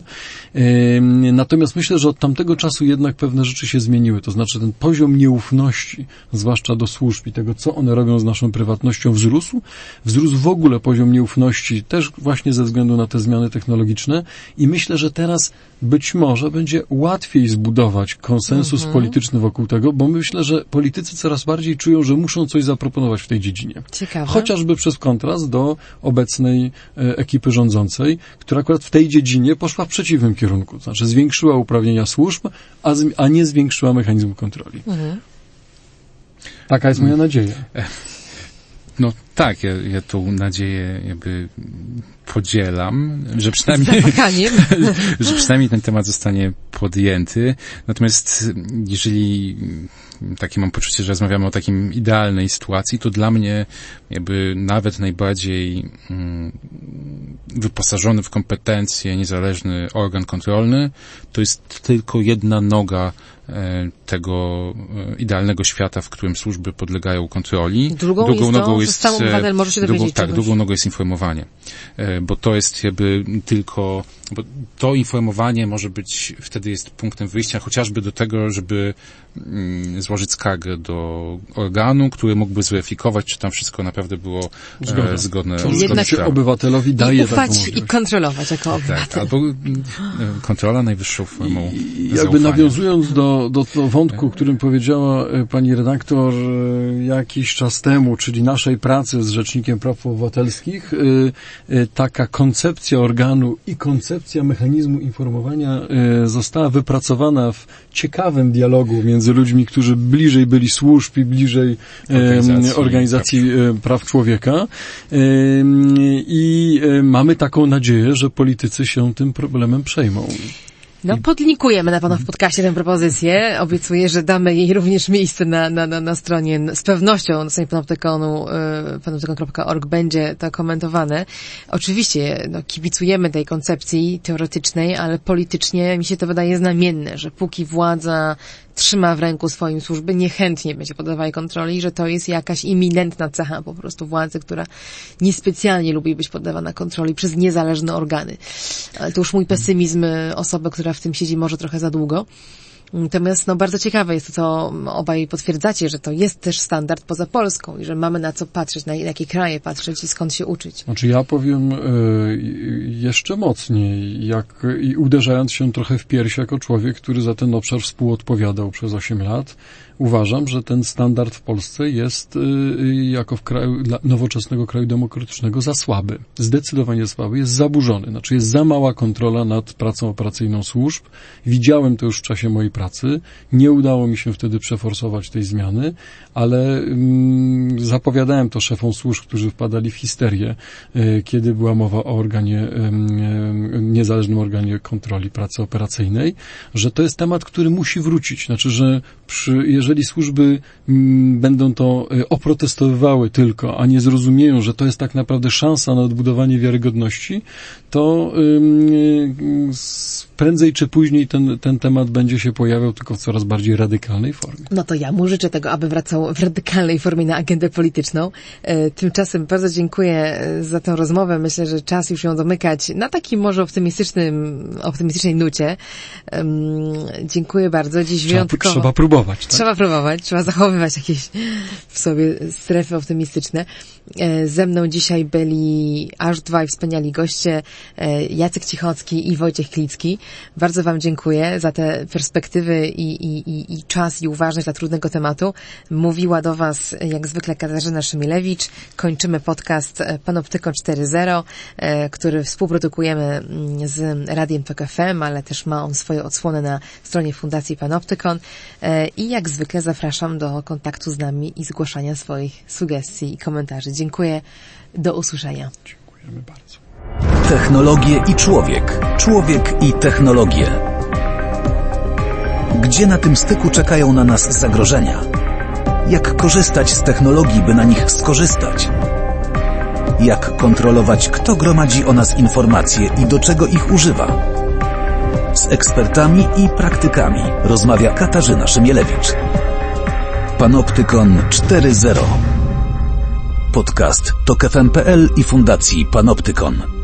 Natomiast myślę, że od tamtego czasu jednak pewne rzeczy się zmieniły. To znaczy ten poziom nieufności, zwłaszcza do służb i tego, co one robią z naszą prywatnością wzrósł. Wzrósł w ogóle poziom nieufności, też właśnie ze względu na te zmiany technologiczne technologiczne i myślę, że teraz być może będzie łatwiej zbudować konsensus Mhm. polityczny wokół tego, bo myślę, że politycy coraz bardziej czują, że muszą coś zaproponować w tej dziedzinie. Ciekawe. Chociażby przez kontrast do obecnej e, ekipy rządzącej, która akurat w tej dziedzinie poszła w przeciwnym kierunku. To znaczy zwiększyła uprawnienia służb, a, z, a nie zwiększyła mechanizmu kontroli. Mhm. Taka jest moja nadzieja. No tak, ja, ja tą nadzieję jakby podzielam, że przynajmniej, że przynajmniej ten temat zostanie podjęty. Natomiast jeżeli takie mam poczucie, że rozmawiamy o takim idealnej sytuacji, to dla mnie jakby nawet najbardziej mm, wyposażony w kompetencje niezależny organ kontrolny to jest tylko jedna noga tego e, idealnego świata, w którym służby podlegają kontroli. Drugą jest to, że sam e, obywatel może się drugą, dowiedzieć Tak, czegoś. drugą nogą jest informowanie. E, Bo to jest jakby tylko, bo to informowanie może być, wtedy jest punktem wyjścia chociażby do tego, żeby mm, złożyć skargę do organu, który mógłby zweryfikować, czy tam wszystko naprawdę było Zgoda. e, zgodne, To zgodne Jednak- się obywatelowi I daje taką ufać i kontrolować jako Tak, obywatel. albo mm, e, kontrola najwyższą formą I jakby zaufania. nawiązując do, do, do wątku, o którym powiedziała e, pani redaktor e, jakiś czas temu, czyli naszej pracy z Rzecznikiem Praw Obywatelskich, e, taka koncepcja organu i koncepcja mechanizmu informowania została wypracowana w ciekawym dialogu między ludźmi, którzy bliżej byli służb i bliżej Organizacji organizacji praw człowieka. I mamy taką nadzieję, że politycy się tym problemem przejmą. No, podlinkujemy na pewno w podcaście tę propozycję. Obiecuję, że damy jej również miejsce na, na, na, na stronie, z pewnością na stronie panoptykonu, y, panoptykon.org będzie to komentowane. Oczywiście, no, kibicujemy tej koncepcji teoretycznej, ale politycznie mi się to wydaje znamienne, że póki władza trzyma w ręku swoim służby, niechętnie będzie poddawała kontroli, że to jest jakaś iminentna cecha po prostu władzy, która niespecjalnie lubi być poddawana kontroli przez niezależne organy. Ale to już mój pesymizm y, osoby, która w tym siedzi może trochę za długo. Natomiast no, bardzo ciekawe jest to, co obaj potwierdzacie, że to jest też standard poza Polską i że mamy na co patrzeć, na jakie kraje patrzeć i skąd się uczyć. Znaczy ja powiem e, jeszcze mocniej, jak i uderzając się trochę w piersi jako człowiek, który za ten obszar współodpowiadał przez 8 lat, uważam, że ten standard w Polsce jest e, jako w kraju, dla nowoczesnego kraju demokratycznego za słaby. Zdecydowanie słaby, jest zaburzony. Znaczy jest za mała kontrola nad pracą operacyjną służb. Widziałem to już w czasie mojej pracy. Nie udało mi się wtedy przeforsować tej zmiany, ale mm, zapowiadałem to szefom służb, którzy wpadali w histerię, e, kiedy była mowa o organie, niezależnym organie kontroli pracy operacyjnej, że to jest temat, który musi wrócić. Znaczy, że przy, jeżeli służby mm, będą to e, oprotestowywały tylko, a nie zrozumieją, że to jest tak naprawdę szansa na odbudowanie wiarygodności, to s- prędzej czy później ten, ten temat będzie się pojawiał tylko w coraz bardziej radykalnej formie. No to ja mu życzę tego, aby wracał w radykalnej formie na agendę polityczną. E, Tymczasem bardzo dziękuję e, za tę rozmowę. Myślę, że czas już ją domykać na takim może optymistycznym, optymistycznej nucie. Dziękuję bardzo. Dziś Trzeba, wyjątkowo. trzeba próbować. Tak? Trzeba próbować, trzeba zachowywać jakieś w sobie strefy optymistyczne. E, Ze mną dzisiaj byli aż dwaj wspaniali goście, e, Jacek Cichocki i Wojciech Klicki. Bardzo Wam dziękuję za te perspektywy i, i, i, czas i uważność dla trudnego tematu. Mówiła do Was jak zwykle Katarzyna Szymilewicz. Kończymy podcast e, Panoptykon 4.0, e, który współprodukujemy mm, z Radiem Tok FM, ale też ma on swoje odsłony na stronie Fundacji Panoptykon. I jak zwykle zapraszam do kontaktu z nami i zgłaszania swoich sugestii i komentarzy. Dziękuję. Do usłyszenia. Dziękujemy bardzo. Technologie i człowiek. Człowiek i technologie. Gdzie na tym styku czekają na nas zagrożenia? Jak korzystać z technologii, by na nich skorzystać? Jak kontrolować, kto gromadzi o nas informacje i do czego ich używa? Z ekspertami i praktykami rozmawia Katarzyna Szymielewicz. Panoptykon 4.0 Podcast to KFM.pl i Fundacji Panoptykon.